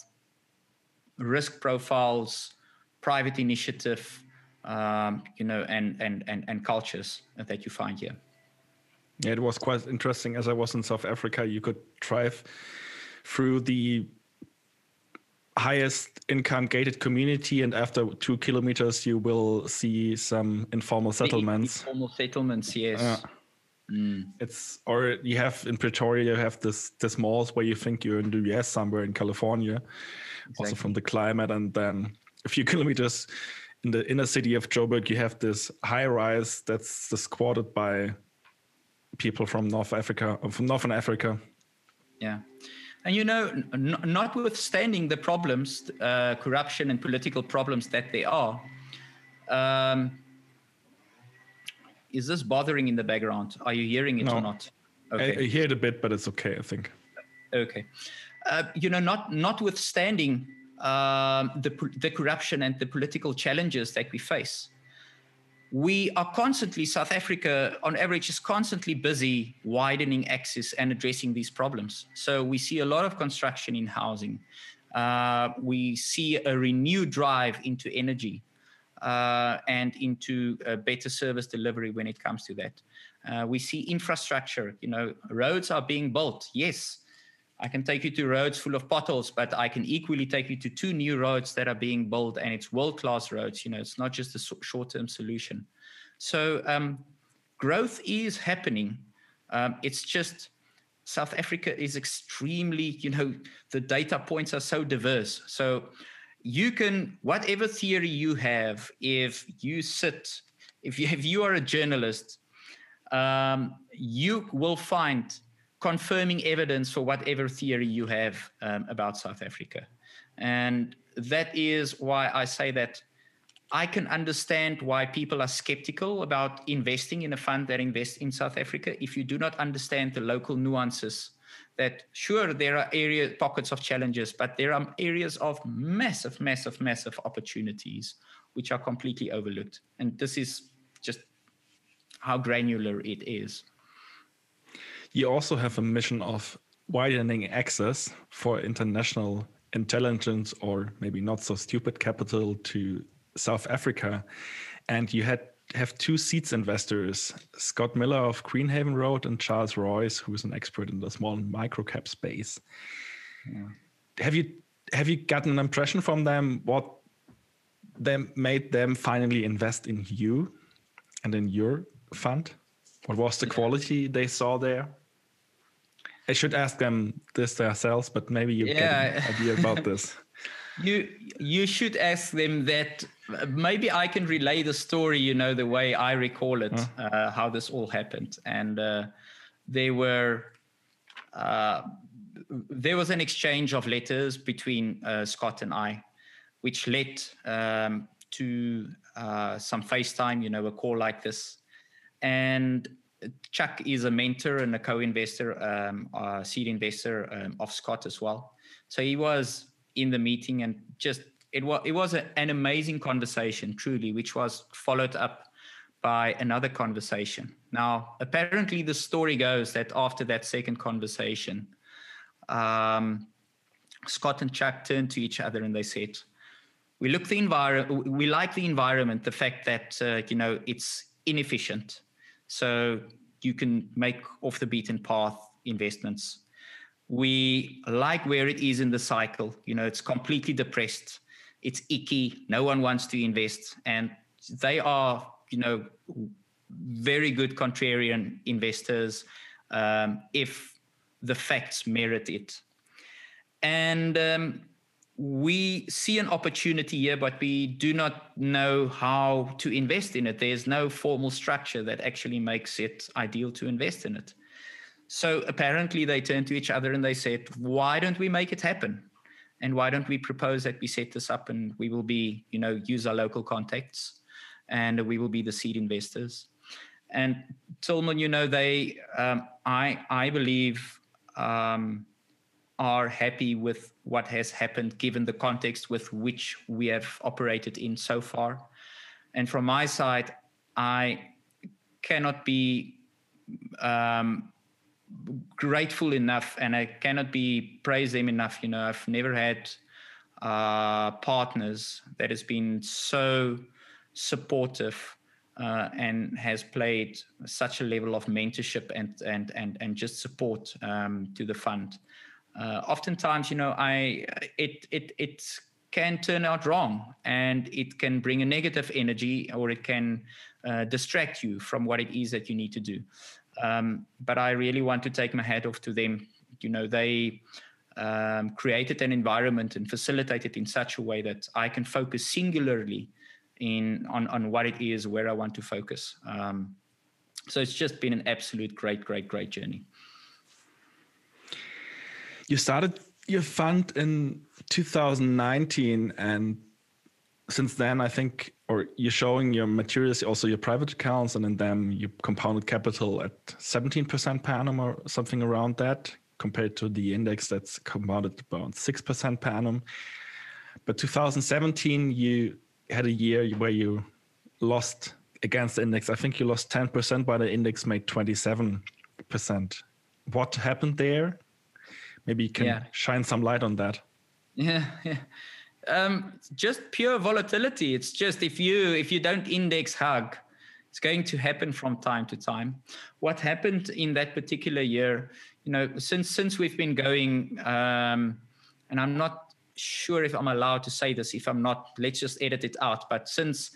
risk profiles, private initiative, um, you know, and, and, and, and cultures that you find here. Yeah, it was quite interesting. As I was in South Africa, you could drive through the highest income gated community, and after two kilometers, you will see some informal settlements. Informal settlements, yes. Uh, mm. It's or you have in Pretoria, you have this this malls where you think you're in the US somewhere in California, exactly. also from the climate, and then a few kilometers in the inner city of Joburg, you have this high rise that's squatted by people from North Africa, from Northern Africa. Yeah. And you know, n- notwithstanding the problems, uh, corruption and political problems that there are, um, is this bothering in the background? Are you hearing it no. or not? Okay. I, I, hear it a bit, but it's okay, I think. Okay. Uh, you know, not notwithstanding um, the, the corruption and the political challenges that we face. We are constantly, South Africa on average is constantly busy widening access and addressing these problems. So we see a lot of construction in housing. Uh, we see a renewed drive into energy uh, and into better service delivery when it comes to that. Uh, we see infrastructure, you know, roads are being built, yes, I can take you to roads full of potholes, but I can equally take you to two new roads that are being built, and it's world-class roads. You know, it's not just a short-term solution. So um, growth is happening. Um, it's just South Africa is extremely, you know, the data points are so diverse. So you can whatever theory you have if you sit if you if you are a journalist um, you will find confirming evidence for whatever theory you have um, about south africa. And that is why i say that i can understand why people are skeptical about investing in a fund that invests in south africa if you do not understand the local nuances that sure there are area pockets of challenges but there are areas of massive massive massive opportunities which are completely overlooked. And this is just how granular it is you also have a mission of widening access for international intelligence or maybe not so stupid capital to south africa and you had have two seeds investors, Scott Miller of Greenhaven Road and Charles Royce, who is an expert in the small microcap space. Yeah. Have you have you gotten an impression from them what them made them finally invest in you and in your fund? What was the quality they saw there? I should ask them this themselves, but maybe you yeah. get an idea about this. You you should ask them that maybe I can relay the story, you know, the way I recall it, huh? uh, how this all happened. And uh, they were, uh, there was an exchange of letters between uh, Scott and I, which led um, to uh, some FaceTime, you know, a call like this. And Chuck is a mentor and a co-investor, um, a seed investor um, of Scott as well. So he was in the meeting and just it was it was a, an amazing conversation, truly, which was followed up by another conversation. Now, apparently, the story goes that after that second conversation, um, Scott and Chuck turned to each other and they said, "We look the environment. We like the environment. The fact that uh, you know it's inefficient, so you can make off the beaten path investments. We like where it is in the cycle. You know, it's completely depressed it's icky. No one wants to invest, and they are, you know, very good contrarian investors um, if the facts merit it. And um, we see an opportunity here, but we do not know how to invest in it. There's no formal structure that actually makes it ideal to invest in it. So apparently, they turned to each other and they said, Why don't we make it happen? and why don't we propose that we set this up and we will be you know use our local contacts and we will be the seed investors and Tilman, you know they um, i i believe um, are happy with what has happened given the context with which we have operated in so far and from my side i cannot be um, grateful enough and I cannot be praise them enough. You know, I've never had uh, partners that has been so supportive uh, and has played such a level of mentorship and and and and just support um, to the fund. Uh, oftentimes, you know, I it it it can turn out wrong and it can bring a negative energy or it can uh, distract you from what it is that you need to do. Um, but I really want to take my hat off to them. You know, they um, created an environment and facilitated in such a way that I can focus singularly in on, on what it is where I want to focus. Um, so it's just been an absolute great, great, great journey. You started your fund in 2019 and since then i think or you're showing your materials also your private accounts and in them you compounded capital at 17% per annum or something around that compared to the index that's compounded about 6% per annum. But 2017 you had a year where you lost against the index. I think you lost 10% but the index made 27% what happened there maybe you can yeah. shine some light on that yeah yeah um, just pure volatility. It's just if you if you don't index hug, it's going to happen from time to time. What happened in that particular year, you know, since since we've been going, um, and I'm not sure if I'm allowed to say this. If I'm not, let's just edit it out. But since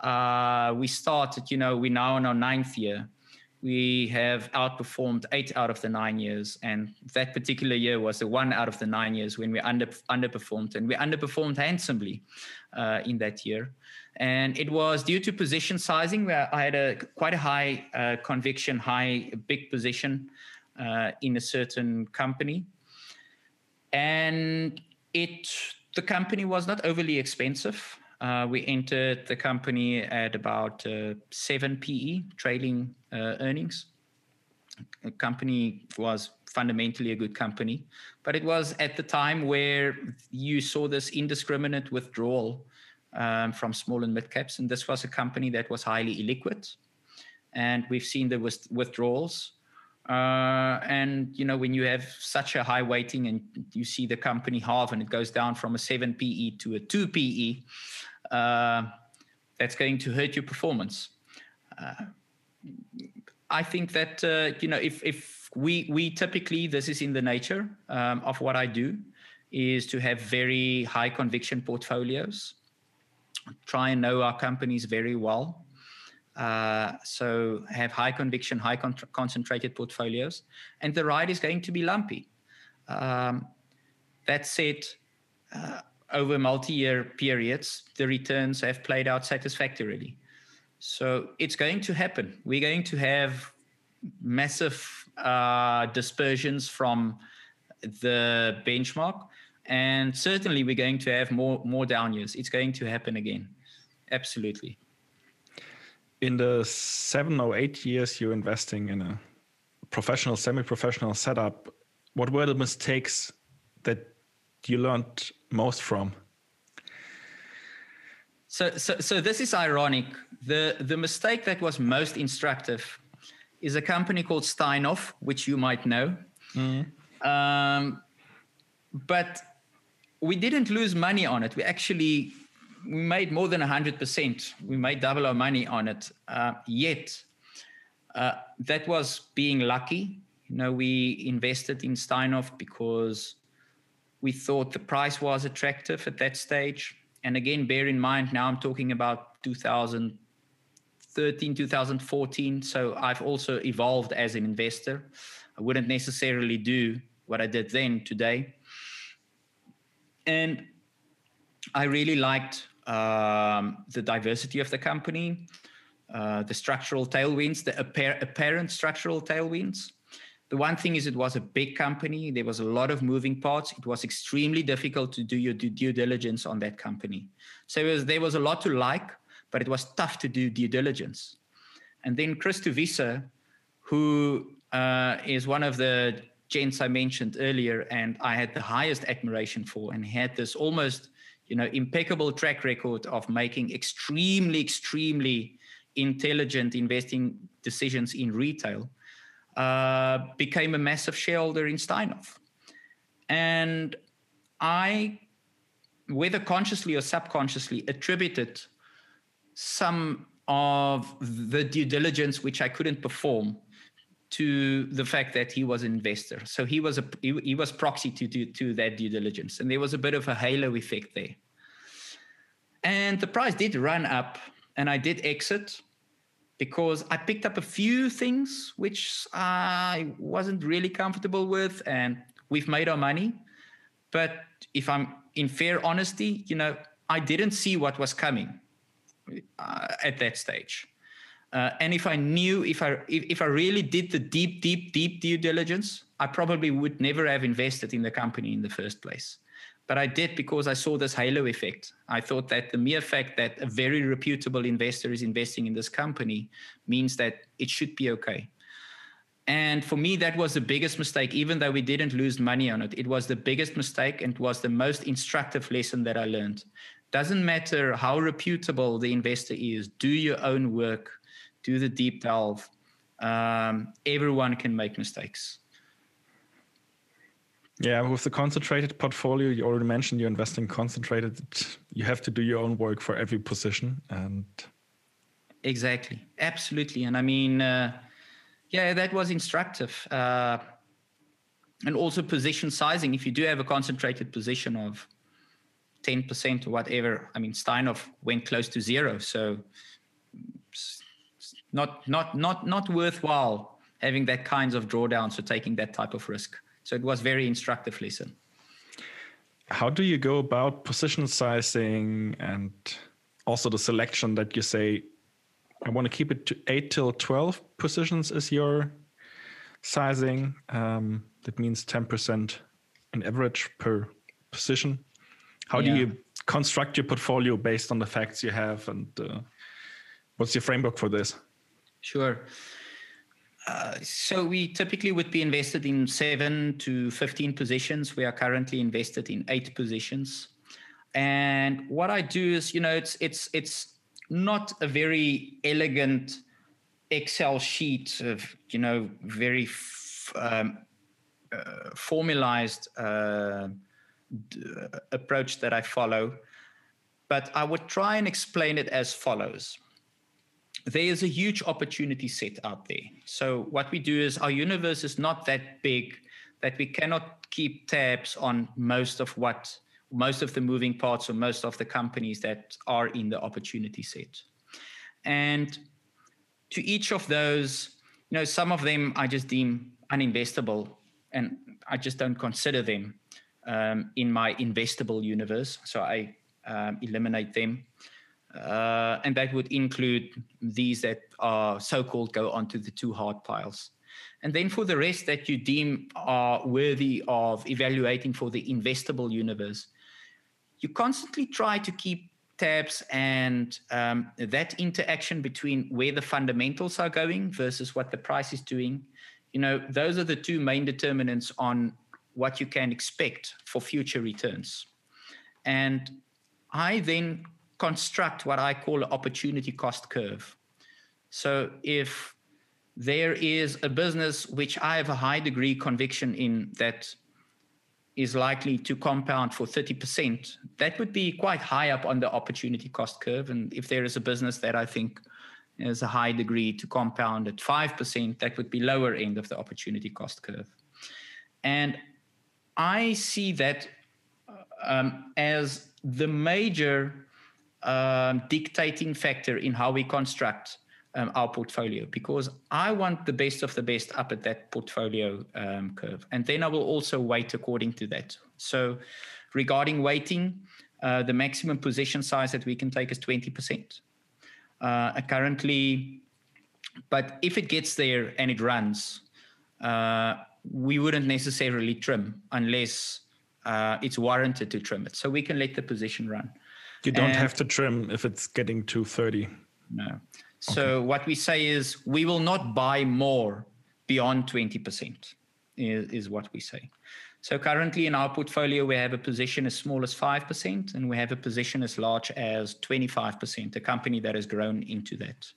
uh, we started, you know, we're now in our ninth year. We have outperformed eight out of the nine years. And that particular year was the one out of the nine years when we under, underperformed. And we underperformed handsomely uh, in that year. And it was due to position sizing, where I had a quite a high uh, conviction, high, big position uh, in a certain company. And it the company was not overly expensive. Uh, we entered the company at about uh, 7 PE, trailing uh, earnings. The company was fundamentally a good company, but it was at the time where you saw this indiscriminate withdrawal um, from small and mid caps. And this was a company that was highly illiquid. And we've seen the withdrawals. Uh, and you know when you have such a high weighting and you see the company halve and it goes down from a 7 PE to a 2 PE, that's going to hurt your performance. Uh, I think that uh, you know if if we we typically this is in the nature um, of what I do is to have very high conviction portfolios. Try and know our companies very well. Uh, so have high conviction, high con- concentrated portfolios, and the ride is going to be lumpy. Um, that said, uh, over multi-year periods, the returns have played out satisfactorily. So it's going to happen. We're going to have massive uh, dispersions from the benchmark, and certainly we're going to have more more down years. It's going to happen again, absolutely. In the seven or eight years you're investing in a professional, semi-professional setup, what were the mistakes that you learned most from? So, so, so this is ironic. The the mistake that was most instructive is a company called Steinhoff, which you might know. Mm. Um, but we didn't lose money on it. We actually we made more than hundred percent. We made double our money on it. Uh, yet, uh, that was being lucky. You know, we invested in Steinhoff because we thought the price was attractive at that stage. And again, bear in mind, now I'm talking about 2013, 2014. So I've also evolved as an investor. I wouldn't necessarily do what I did then today. And I really liked um, the diversity of the company, uh, the structural tailwinds, the apparent structural tailwinds. The one thing is, it was a big company. There was a lot of moving parts. It was extremely difficult to do your due diligence on that company. So was, there was a lot to like, but it was tough to do due diligence. And then Christo Wiese, who uh, is one of the gents I mentioned earlier, and I had the highest admiration for, and had this almost, you know, impeccable track record of making extremely, extremely intelligent investing decisions in retail uh, became a massive shareholder in Steinhoff. And I, whether consciously or subconsciously, attributed some of the due diligence which I couldn't perform to the fact that he was an investor. So he was a he, he was proxy to, to to that due diligence, and there was a bit of a halo effect there. And the price did run up, and I did exit because I picked up a few things which I wasn't really comfortable with, and we've made our money. But if I'm in fair honesty, you know, I didn't see what was coming uh, at that stage. Uh, and if I knew, if I if, if I really did the deep, deep, deep due diligence, I probably would never have invested in the company in the first place. But I did because I saw this halo effect. I thought that the mere fact that a very reputable investor is investing in this company means that it should be okay. And for me, that was the biggest mistake, even though we didn't lose money on it. It was the biggest mistake and was the most instructive lesson that I learned. Doesn't matter how reputable the investor is, do your own work, do the deep delve. Um, everyone can make mistakes. Yeah, with the concentrated portfolio, you already mentioned you're investing concentrated. You have to do your own work for every position, and exactly, absolutely. And I mean, uh, yeah, that was instructive. Uh, and also position sizing. If you do have a concentrated position of ten percent or whatever, I mean, Steinhoff went close to zero, so not not not not worthwhile having that kinds of drawdowns or taking that type of risk. So it was very instructive lesson. How do you go about position sizing and also the selection that you say I want to keep it to eight till twelve positions is your sizing. Um, that means ten percent an average per position. How yeah. do you construct your portfolio based on the facts you have, and uh, what's your framework for this? Sure. Uh, so we typically would be invested in seven to 15 positions. We are currently invested in eight positions. And what I do is, you know, it's it's it's not a very elegant Excel sheet of, you know, very f- um, uh, formalized uh, d- approach that I follow, but I would try and explain it as follows there is a huge opportunity set out there. So what we do is our universe is not that big that we cannot keep tabs on most of what most of the moving parts or most of the companies that are in the opportunity set. And to each of those, you know, some of them I just deem uninvestable and I just don't consider them um, in my investable universe. So I um, eliminate them. Uh, and that would include these that are so-called go onto the two hard piles. And then for the rest that you deem are worthy of evaluating for the investable universe, you constantly try to keep tabs and um, that interaction between where the fundamentals are going versus what the price is doing. You know, those are the two main determinants on what you can expect for future returns. And I then construct what I call an opportunity cost curve. So if there is a business which I have a high degree conviction in that is likely to compound for 30%, that would be quite high up on the opportunity cost curve. And if there is a business that I think has a high degree to compound at 5%, that would be lower end of the opportunity cost curve. And I see that um, as the major um, dictating factor in how we construct um, our portfolio because I want the best of the best up at that portfolio um, curve. And then I will also weight according to that. So, regarding weighting, uh, the maximum position size that we can take is 20%. Uh, currently, but if it gets there and it runs, uh, we wouldn't necessarily trim unless uh, it's warranted to trim it. So we can let the position run. You don't and have to trim if it's getting to 30. No. So okay. what we say is we will not buy more beyond 20% is, is what we say. So currently in our portfolio, we have a position as small as 5%, and we have a position as large as 25%, a company that has grown into that.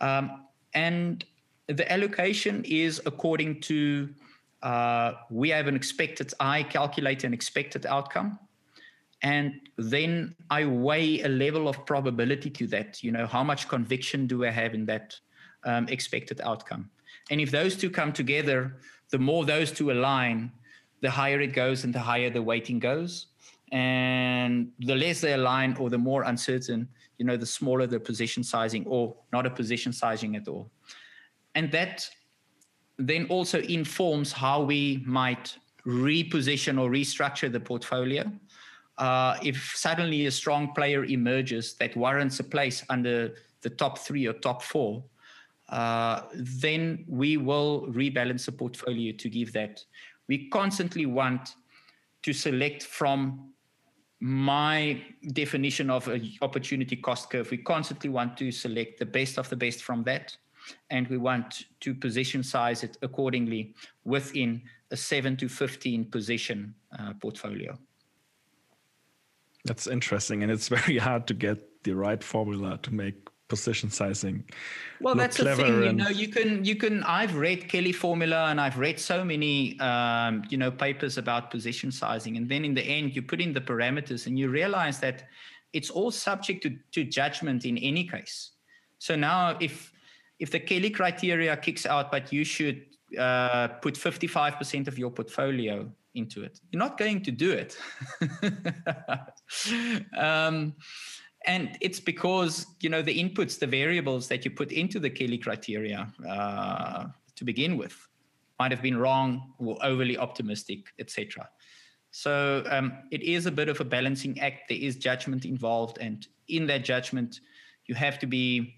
Um, and the allocation is according to, uh, we have an expected, I calculate an expected outcome and then i weigh a level of probability to that you know how much conviction do i have in that um, expected outcome? And if those two come together the more those two align the higher it goes and the higher the weighting goes. And the less they align or the more uncertain you know the smaller the position sizing or not a position sizing at all. And that then also informs how we might reposition or restructure the portfolio uh, if suddenly a strong player emerges that warrants a place under the top three or top four, uh, then we will rebalance the portfolio to give that. We constantly want to select from my definition of an opportunity cost curve. We constantly want to select the best of the best from that. And we want to position size it accordingly within a 7 to 15 position uh, portfolio. That's interesting, and it's very hard to get the right formula to make position sizing. Well, that's the thing. You know, you can you can. I've read Kelly formula, and I've read so many um, you know papers about position sizing, and then in the end, you put in the parameters, and you realize that it's all subject to to judgment in any case. So now, if if the Kelly criteria kicks out, but you should uh, put 55% of your portfolio into it. You're not going to do it. um, and it's because you know the inputs, the variables that you put into the Kelly criteria uh, to begin with might have been wrong or overly optimistic, etc. So um, it is a bit of a balancing act. There is judgment involved, and in that judgment, you have to be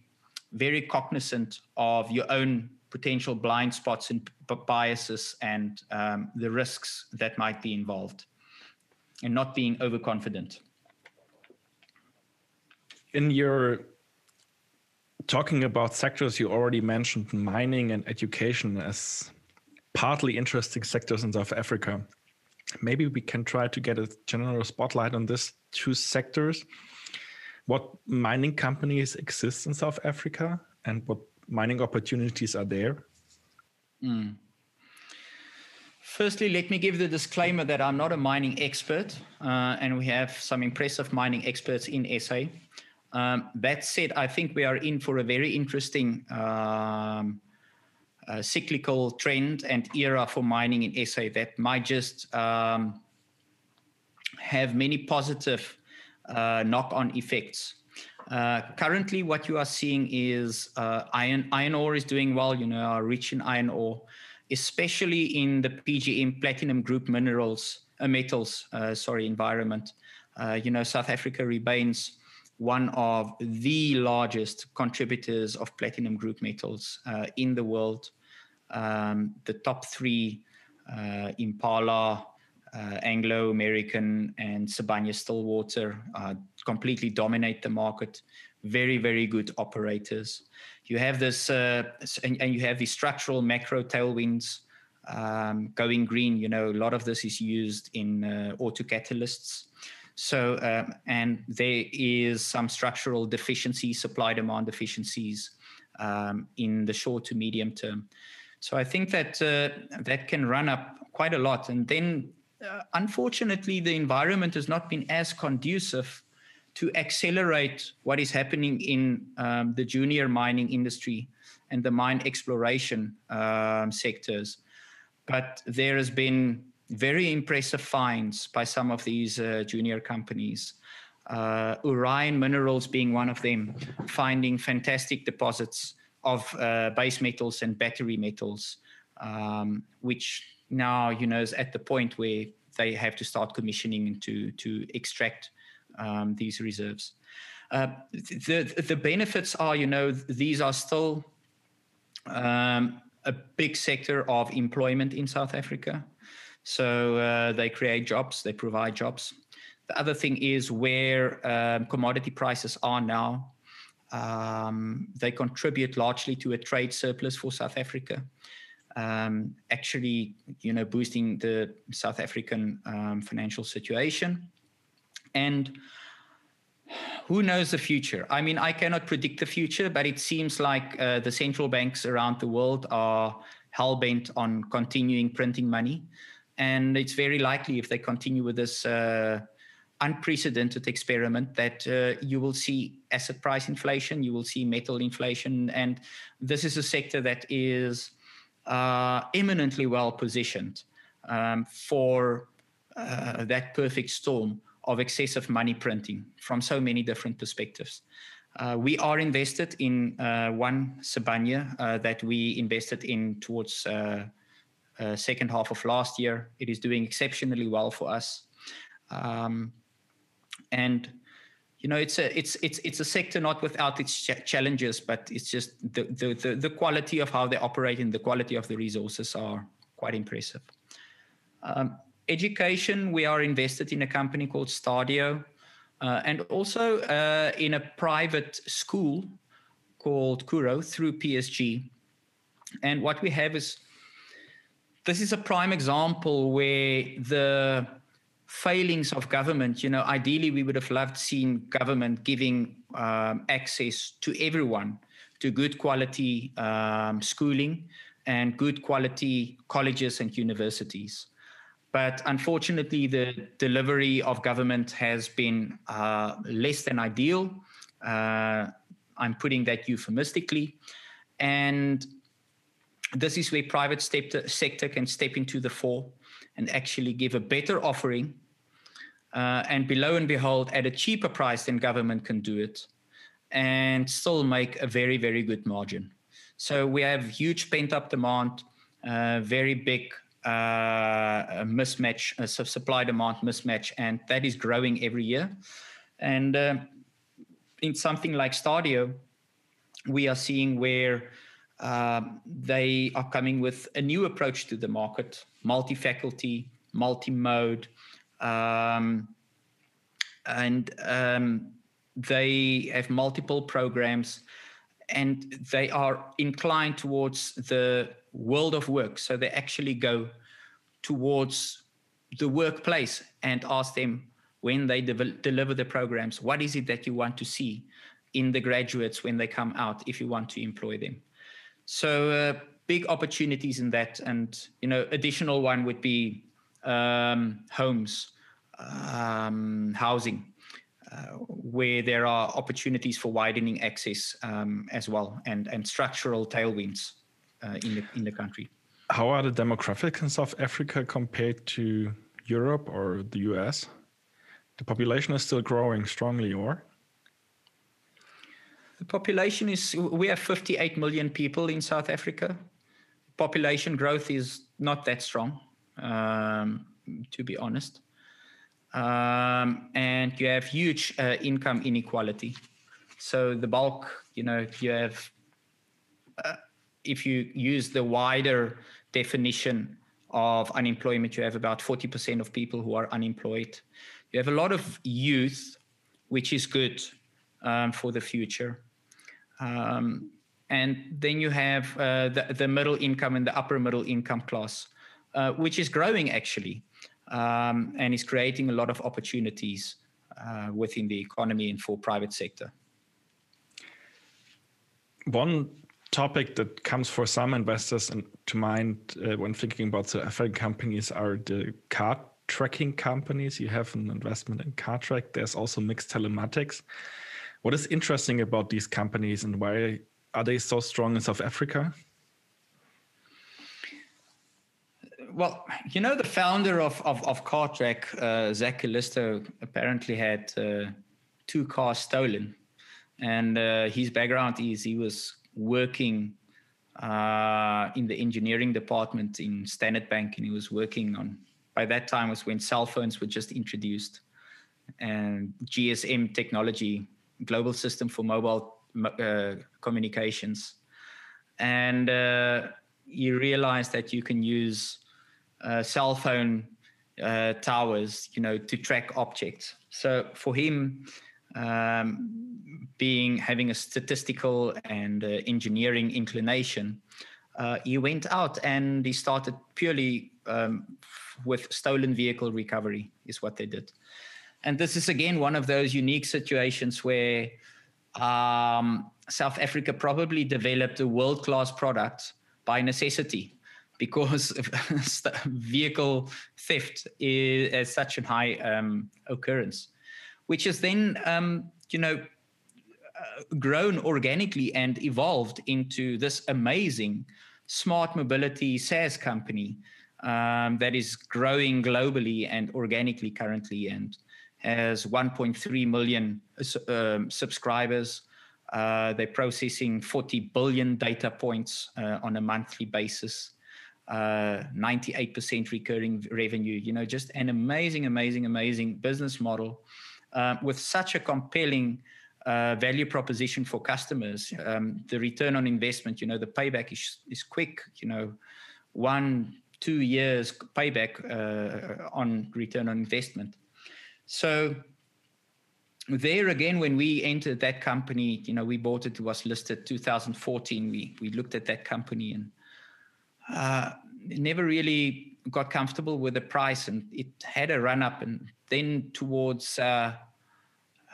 very cognizant of your own potential blind spots and biases and um, the risks that might be involved, and not being overconfident. In your talking about sectors, you already mentioned mining and education as partly interesting sectors in South Africa maybe we can try to get a general spotlight on these two sectors. What mining companies exist in South Africa and what mining opportunities are there? Mm. Firstly, let me give the disclaimer that I'm not a mining expert, uh, and we have some impressive mining experts in SA. Um, that said, I think we are in for a very interesting um, uh, cyclical trend and era for mining in SA that might just um, have many positive uh, knock-on effects. Uh, currently, what you are seeing is uh, iron iron ore is doing well. You know, are rich in iron ore, especially in the PGM platinum group minerals, uh, metals. Uh, sorry, environment. you know, South Africa remains one of the largest contributors of platinum group metals uh, in the world. Um, the top three, uh, Impala, uh, Anglo American, and Sibanye Stillwater, uh, completely dominate the market. Very, very good operators. You have this, uh, and, and, you have these structural macro tailwinds um, going green. You know, a lot of this is used in uh, auto catalysts. So, um, and there is some structural deficiency, supply demand deficiencies um, in the short to medium term. So I think that uh, that can run up quite a lot. And then, uh, unfortunately, the environment has not been as conducive to accelerate what is happening in um, the junior mining industry and the mine exploration um, sectors. But there has been very impressive finds by some of these uh, junior companies. Uh, Orion Minerals being one of them, finding fantastic deposits of uh, base metals and battery metals, um, which now you know is at the point where they have to start commissioning to to extract um, these reserves. Uh, the the benefits are you know these are still um, a big sector of employment in South Africa. So uh, they create jobs, they provide jobs. The other thing is where um, commodity prices are now. Um, they contribute largely to a trade surplus for South Africa. Um, actually, you know, boosting the South African um, financial situation. And who knows the future? I mean, I cannot predict the future, but it seems like uh, the central banks around the world are hell bent on continuing printing money. And it's very likely if they continue with this uh, unprecedented experiment that uh, you will see asset price inflation, you will see metal inflation, and this is a sector that is uh, eminently well positioned um, for uh, that perfect storm of excessive money printing from so many different perspectives. Uh, we are invested in uh, one Sibanye uh, that we invested in towards second half of last year. It is doing exceptionally well for us. Um, and you know it's a it's it's it's a sector not without its ch- challenges but it's just the, the, the the quality of how they operate and the quality of the resources are quite impressive um, education we are invested in a company called Stadio uh, and also uh, in a private school called Curro through PSG and what we have is this is a prime example where the failings of government. You know, ideally, we would have loved seeing government giving um, access to everyone to good quality um, schooling and good quality colleges and universities. But unfortunately, the delivery of government has been uh, less than ideal. Uh, I'm putting that euphemistically. And this is where private sector can step into the fore and actually give a better offering uh, and below and behold, at a cheaper price than government can do it, and still make a very, very good margin. So we have huge pent up demand, uh, very big uh, mismatch, uh, supply demand mismatch, and that is growing every year. And uh, in something like Stadio, we are seeing where um, they are coming with a new approach to the market, multi-faculty, multi-mode, um, and um, they have multiple programs and they are inclined towards the world of work. So they actually go towards the workplace and ask them when they de- deliver the programs, what is it that you want to see in the graduates when they come out if you want to employ them? So uh, big opportunities in that, and you know, additional one would be um, homes, um, housing. Uh, where there are opportunities for widening access um, as well, and and structural tailwinds in the in the country. How are the demographics in South Africa compared to Europe or the US? The population is still growing strongly, or? The population is, we have 58 million people in South Africa. Population growth is not that strong, um, to be honest. Um, and you have huge uh, income inequality. So the bulk, you know, you have, uh, if you use the wider definition of unemployment, you have about 40% of people who are unemployed. You have a lot of youth, which is good um, for the future. Um, and then you have uh, the, the, middle income and the upper middle income class, uh, which is growing actually um, and is creating a lot of opportunities uh, within the economy and for private sector. One topic that comes for some investors and to mind uh, when thinking about the African companies are the car tracking companies. You have an investment in Cartrack. There's also MiX Telematics. What is interesting about these companies and why are they so strong in South Africa? Well, you know, the founder of of, of Cartrack, uh, Zak Calisto, apparently had uh, two cars stolen, and uh, his background is he was working uh, in the engineering department in Standard Bank, and he was working on. By that time was when cell phones were just introduced, and GSM technology, global system for mobile uh, communications, and uh, you realize that you can use uh, cell phone uh, towers, you know, to track objects. So for him, um, being having a statistical and uh, engineering inclination, uh, he went out and he started purely um, with stolen vehicle recovery, is what they did. And this is again one of those unique situations where um, South Africa probably developed a world class product by necessity because vehicle theft is, such a high um, occurrence which has then, um, you know, uh, grown organically and evolved into this amazing smart mobility SaaS company um, that is growing globally and organically currently and has 1.3 million uh, um, subscribers. Uh, they're processing 40 billion data points uh, on a monthly basis. Uh, 98% recurring revenue, you know, just an amazing, amazing, amazing business model uh, with such a compelling uh, value proposition for customers. Um, the return on investment, you know, the payback is, is quick, you know, one, two years payback uh, on return on investment. So there again, when we entered that company, you know, we bought it, it was listed 2014. We, we looked at that company and uh, never really got comfortable with the price and it had a run up and then towards uh,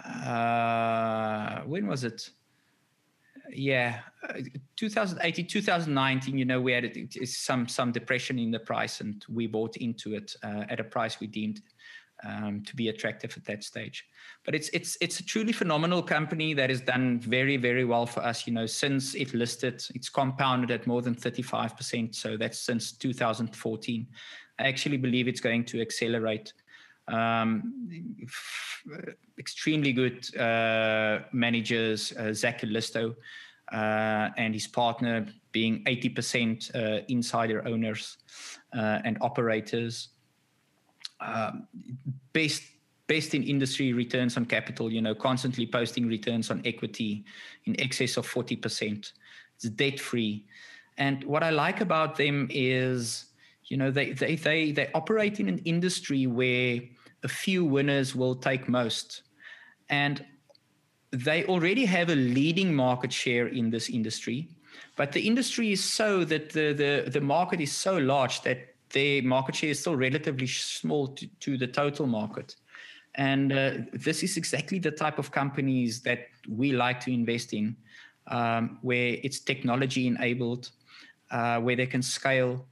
uh, when was it? Yeah, 2018, 2019. You know, we had some some depression in the price, and we bought into it uh, at a price we deemed um, to be attractive at that stage. But it's it's it's a truly phenomenal company that has done very very well for us. You know, since it listed, it's compounded at more than 35 percent. So that's since 2014. I actually believe it's going to accelerate Um, f- extremely good uh, managers, uh, Zak Calisto uh, and his partner being 80% uh, insider owners uh, and operators. Um, best best in industry returns on capital, you know, constantly posting returns on equity in excess of 40%. It's debt free. And what I like about them is, you know, they, they, they, they operate in an industry where a few winners will take most. And they already have a leading market share in this industry. But the industry is so that the, the, the market is so large that their market share is still relatively small to, to the total market. And uh, this is exactly the type of companies that we like to invest in, um, where it's technology enabled, uh, where they can scale,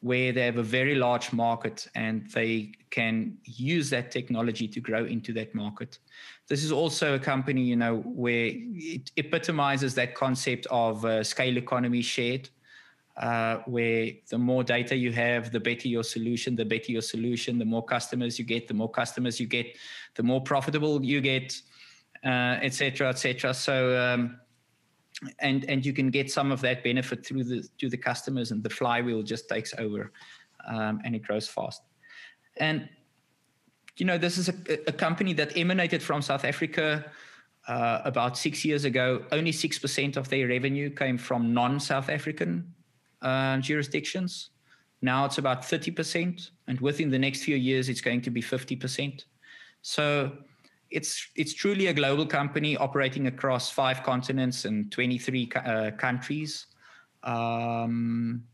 where they have a very large market and they can use that technology to grow into that market. This is also a company, you know, where it epitomizes that concept of uh, scale economy shared, uh, where the more data you have, the better your solution, the better your solution, the more customers you get, the more customers you get, the more profitable you get, etc., uh, etc. Et so, um, and and you can get some of that benefit through the to the customers, and the flywheel just takes over, um, and it grows fast. And you know, this is a, a company that emanated from South Africa. Uh, about six years ago, only 6% of their revenue came from non South African uh, jurisdictions. Now it's about 30%, and within the next few years, it's going to be 50%. So it's it's truly a global company operating across five continents and 23 uh, countries. Um,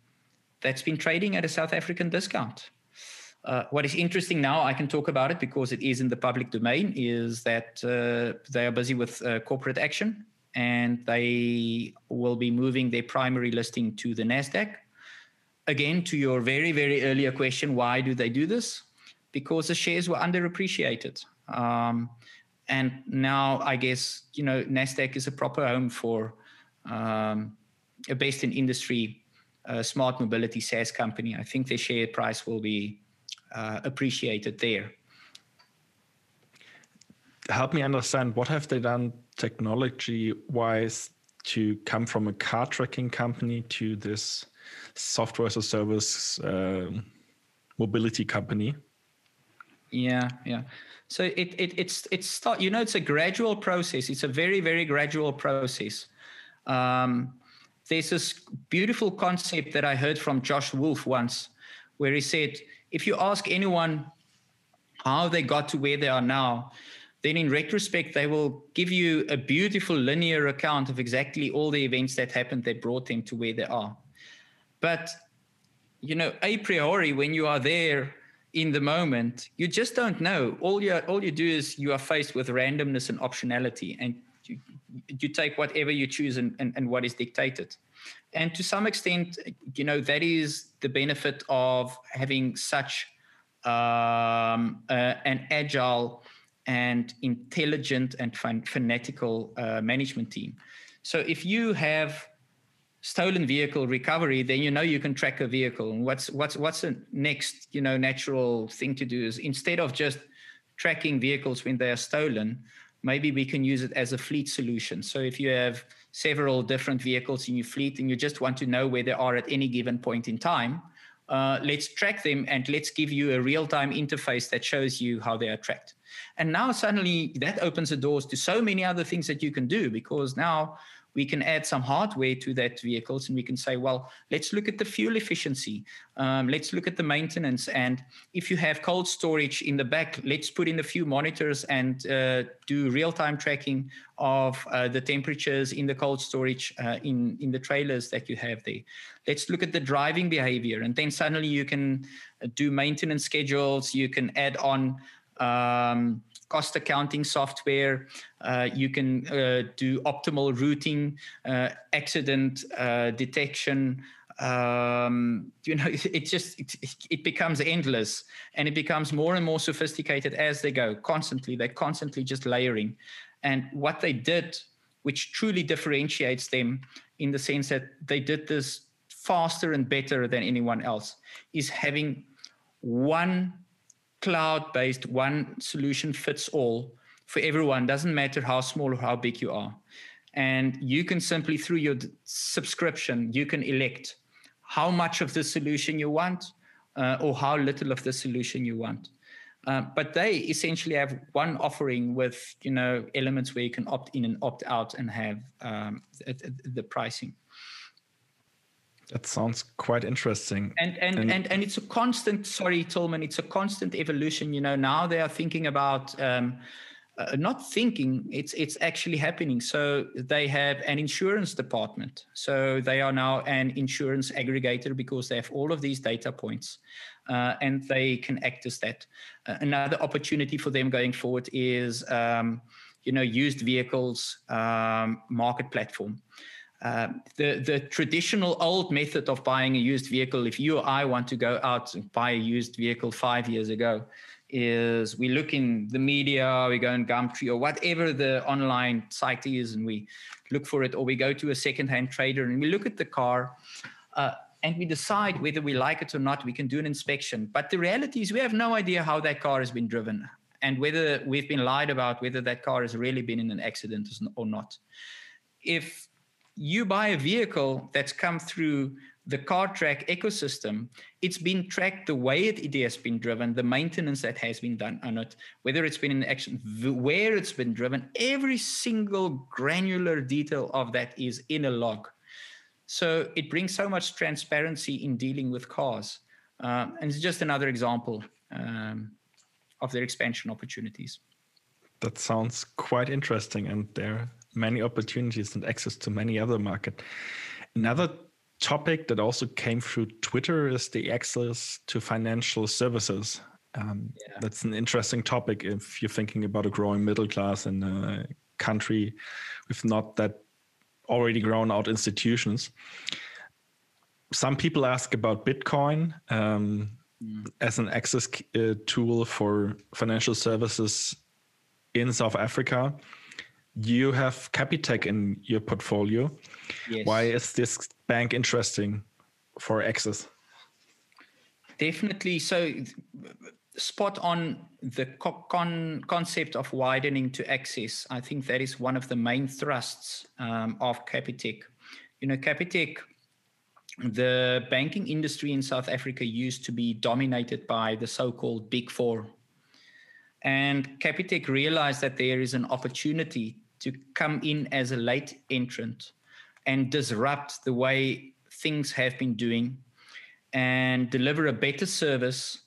that's been trading at a South African discount. Uh, what is interesting now, I can talk about it because it is in the public domain, is that uh, they are busy with uh, corporate action and they will be moving their primary listing to the NASDAQ. Again, to your very, very earlier question, why do they do this? Because the shares were underappreciated. Um, and now I guess, you know, NASDAQ is a proper home for um, a based in industry, uh, smart mobility SaaS company. I think their share price will be uh, appreciated there. Help me understand what have they done technology wise to come from a car tracking company to this software as a service uh, mobility company? Yeah yeah so it, it it's it's start you know it's a gradual process it's a very very gradual process um, there's this beautiful concept that i heard from Josh Wolfe once where he said if you ask anyone how they got to where they are now then in retrospect, they will give you a beautiful linear account of exactly all the events that happened that brought them to where they are. But, you know, a priori, when you are there in the moment, you just don't know. All you, all you do is you are faced with randomness and optionality, and you, you take whatever you choose and, and, and what is dictated. And to some extent, you know, that is the benefit of having such um, uh, an agile and intelligent and fanatical uh, management team. So if you have stolen vehicle recovery, then you know you can track a vehicle. And what's what's what's the next you know natural thing to do is instead of just tracking vehicles when they are stolen, maybe we can use it as a fleet solution. So if you have several different vehicles in your fleet and you just want to know where they are at any given point in time, uh, let's track them and let's give you a real-time interface that shows you how they are tracked. And now suddenly that opens the doors to so many other things that you can do because now we can add some hardware to that vehicles and we can say well let's look at the fuel efficiency. Um, let's look at the maintenance. And if you have cold storage in the back let's put in a few monitors and uh, do real-time tracking of uh, the temperatures in the cold storage uh, in in the trailers that you have there. Let's look at the driving behavior. And then suddenly you can uh, do maintenance schedules. You can add on um, cost accounting software. Uh, you can uh, do optimal routing, uh, accident uh, detection. Um, you know, it, it just it, it, becomes endless, and it becomes more and more sophisticated as they go. Constantly, they're constantly just layering. And what they did, which truly differentiates them, in the sense that they did this faster and better than anyone else, is having one cloud-based one solution fits all for everyone. Doesn't matter how small or how big you are, and you can simply through your subscription you can elect how much of the solution you want uh, or how little of the solution you want. Uh, but they essentially have one offering with you know elements where you can opt in and opt out and have um, the, the pricing. That sounds quite interesting. And and, and and and it's a constant. Sorry, Tilman. It's a constant evolution. You know, now they are thinking about. Um, uh, not thinking it's it's actually happening so they have an insurance department so they are now an insurance aggregator because they have all of these data points uh, and they can act as that uh, another opportunity for them going forward is um, you know used vehicles um, market platform uh, the the traditional old method of buying a used vehicle if you or i want to go out and buy a used vehicle five years ago is we look in the media, we go in Gumtree or whatever the online site is, and we look for it, or we go to a secondhand trader and we look at the car. Uh, and we decide whether we like it or not. We can do an inspection. But the reality is, we have no idea how that car has been driven and whether we've been lied about whether that car has really been in an accident or not. If you buy a vehicle that's come through the Cartrack ecosystem, it's been tracked the way it, it, has been driven, the maintenance that has been done on it, whether it's been in action, where it's been driven, every single granular detail of that is in a log. So it brings so much transparency in dealing with cars. Um, and it's just another example um, of their expansion opportunities. That sounds quite interesting. And there many opportunities and access to many other market. Another topic that also came through Twitter is the access to financial services. Um, yeah. That's an interesting topic if you're thinking about a growing middle class in a country with not that already grown out institutions. Some people ask about Bitcoin um, mm. as an access uh, tool for financial services in South Africa. You have Capitec in your portfolio. Yes. Why is this bank interesting for access? Definitely. So, spot on the con- concept of widening to access. I think that is one of the main thrusts um, of Capitec. You know, Capitec, the banking industry in South Africa used to be dominated by the so called Big Four. And Capitec realized that there is an opportunity to come in as a late entrant and disrupt the way things have been doing and deliver a better service,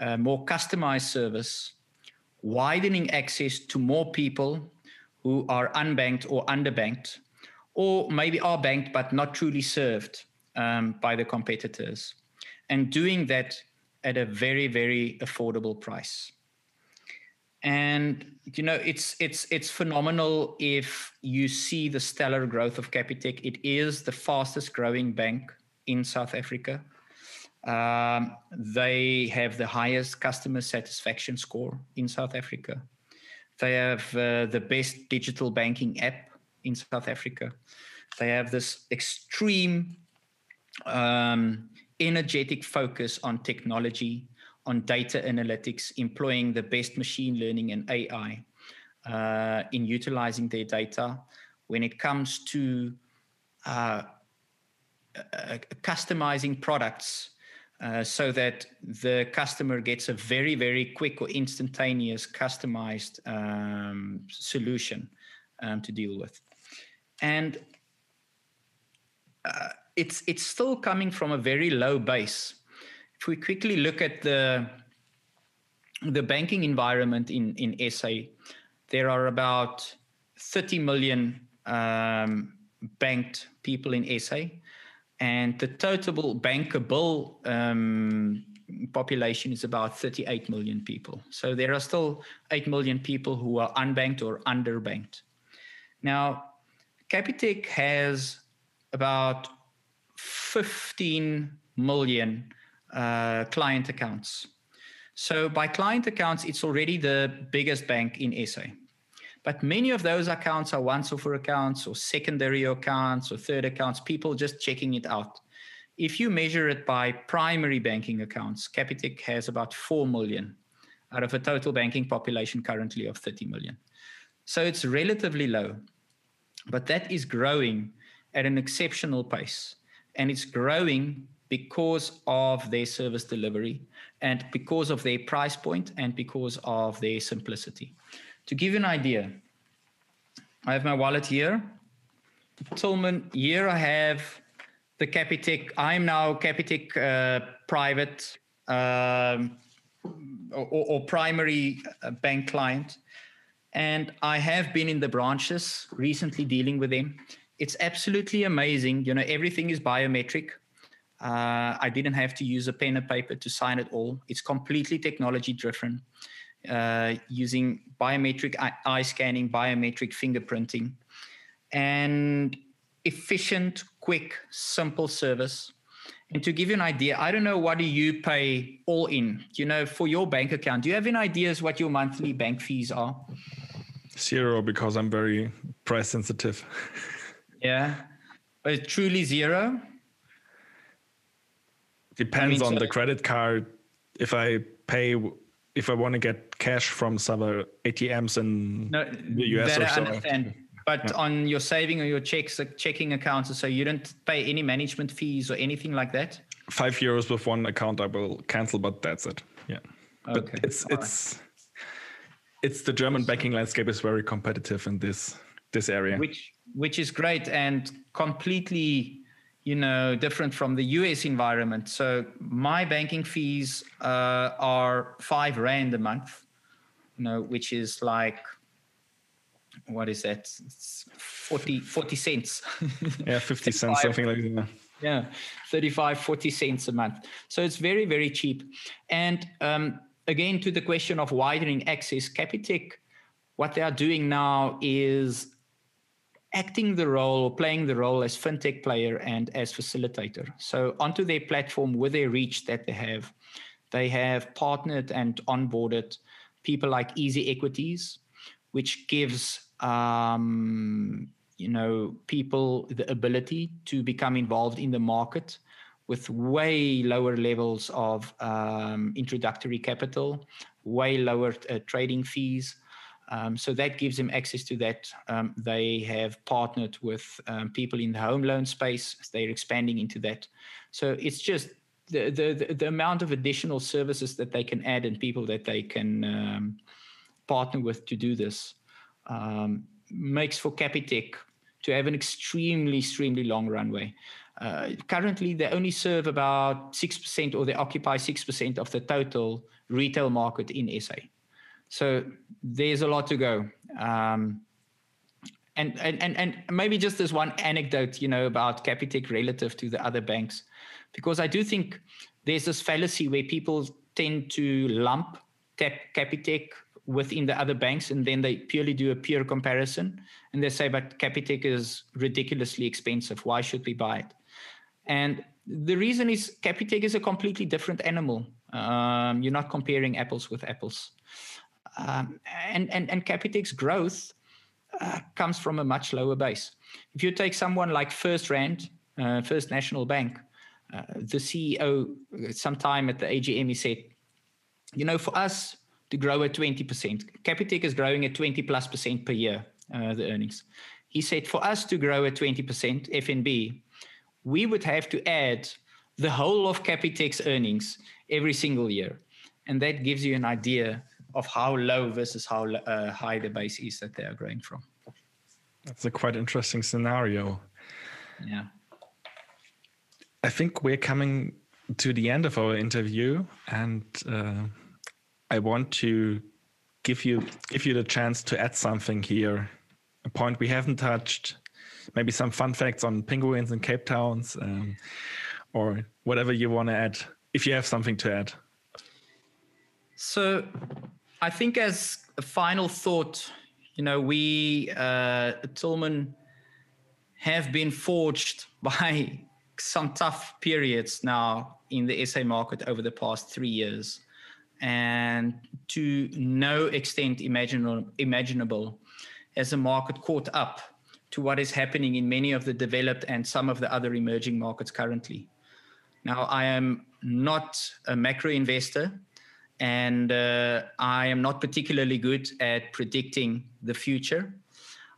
a more customized service, widening access to more people who are unbanked or underbanked, or maybe are banked but not truly served um, by the competitors, and doing that at a very, very affordable price and you know it's it's it's phenomenal if you see the stellar growth of Capitec. It is the fastest growing bank in South Africa. Um, they have the highest customer satisfaction score in South Africa. They have uh, the best digital banking app in South Africa. They have this extreme, um, energetic focus on technology on data analytics, employing the best machine learning and AI uh, in utilizing their data. When it comes to uh, uh, customizing products uh, so that the customer gets a very, very quick or instantaneous customized um, solution um, to deal with. And uh, it's it's still coming from a very low base if we quickly look at the the banking environment in in SA, there are about 30 million um, banked people in SA, and the total bankable um, population is about 38 million people. So there are still 8 million people who are unbanked or underbanked. Now, Capitec has about 15 million uh, client accounts. So by client accounts, it's already the biggest bank in SA. But many of those accounts are once over accounts or secondary accounts or third accounts, people just checking it out. if you measure it by primary banking accounts, Capitec has about 4 million out of a total banking population currently of 30 million. So it's relatively low, but that is growing at an exceptional pace. And it's growing because of their service delivery and because of their price point and because of their simplicity. To give you an idea, I have my wallet here. Tilman, here I have the Capitec. I'm now Capitec uh, private um, or, or, primary uh, bank client. And I have been in the branches recently dealing with them. It's absolutely amazing. You know, everything is biometric. Uh, I didn't have to use a pen and paper to sign it all. It's completely technology driven, uh, using biometric eye scanning, biometric fingerprinting, and efficient, quick, simple service. And to give you an idea, I don't know what do you pay all in, you know, for your bank account. Do you have any ideas what your monthly bank fees are? Zero because I'm very price sensitive. yeah. But truly zero? Depends I mean, on so the credit card. If I pay if I want to get cash from some ATMs in no, the US or so. I understand. But yeah. on your saving or your checks, checking accounts, so you don't pay any management fees or anything like that. Five euros with one account, I will cancel, but that's it. Yeah, okay. but it's All it's right. it's the German banking landscape is very competitive in this this area, which which is great and completely you know different from the US environment. So my banking fees uh, are five rand a month, you know, which is like what is that? It's 40, 40 cents. yeah, 50 cents, something like that. Yeah, 35, 40 cents a month. So it's very, very cheap. And um, again, to the question of widening access, Capitec, what they are doing now is acting the role or playing the role as fintech player and as facilitator. So onto their platform with their reach that they have, they have partnered and onboarded people like EasyEquities, which gives um, you know people the ability to become involved in the market with way lower levels of um, introductory capital, way lower uh, trading fees. Um, so that gives them access to that. Um, they have partnered with um, people in the home loan space. They're expanding into that. So it's just the, the, the amount of additional services that they can add and people that they can um, partner with to do this um, makes for Capitec to have an extremely, extremely long runway. Uh, currently, they only serve about 6% or they occupy 6% of the total retail market in SA. So there's a lot to go. Um, and, and, and, and maybe just this one anecdote, you know, about Capitec relative to the other banks, because I do think there's this fallacy where people tend to lump Capitec within the other banks, and then they purely do a peer comparison, and they say, "But Capitec is ridiculously expensive. Why should we buy it?" And the reason is Capitec is a completely different animal. Um, you're not comparing apples with apples, um, and and and Capitec's growth uh, comes from a much lower base. If you take someone like FirstRand, uh, First National Bank, uh, the CEO, sometime at the AGM, he said, "You know, for us." to grow at 20%. Capitec is growing at 20 plus percent per year, uh, the earnings. He said for us to grow at 20% FNB, we would have to add the whole of Capitec's earnings every single year. And that gives you an idea of how low versus how uh, high the base is that they are growing from. That's a quite interesting scenario. Yeah. I think we're coming to the end of our interview, and uh, I want to give you give you the chance to add something here, a point we haven't touched, maybe some fun facts on penguins in Cape Towns, um, or whatever you want to add, if you have something to add. So, I think as a final thought, you know, we uh, Tilman have been forged by some tough periods now in the SA market over the past three years and to no extent imaginable, as the market caught up to what is happening in many of the developed and some of the other emerging markets currently. Now, I am not a macro investor and uh, I am not particularly good at predicting the future.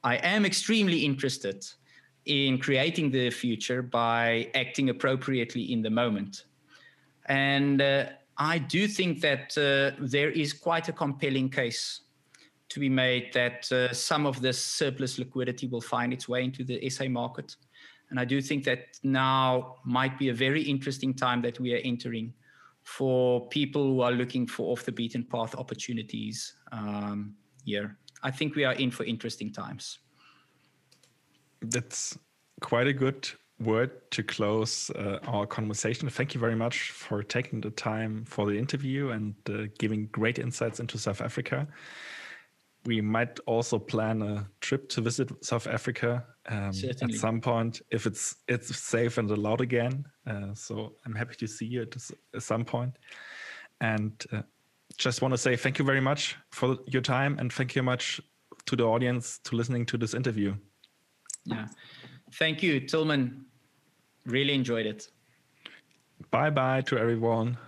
I am extremely interested in creating the future by acting appropriately in the moment. And uh, I do think that uh, there is quite a compelling case to be made that uh, some of this surplus liquidity will find its way into the SA market. And I do think that now might be a very interesting time that we are entering for people who are looking for off the beaten path opportunities um, here. I think we are in for interesting times. That's quite a good word to close uh, our conversation. Thank you very much for taking the time for the interview and uh, giving great insights into South Africa. We might also plan a trip to visit South Africa um, at some point if it's it's safe and allowed again. Uh, so I'm happy to see you at, at some point. And uh, just want to say thank you very much for your time and thank you much to the audience to listening to this interview. Yeah. Thank you, Tilman. Really enjoyed it. Bye bye to everyone.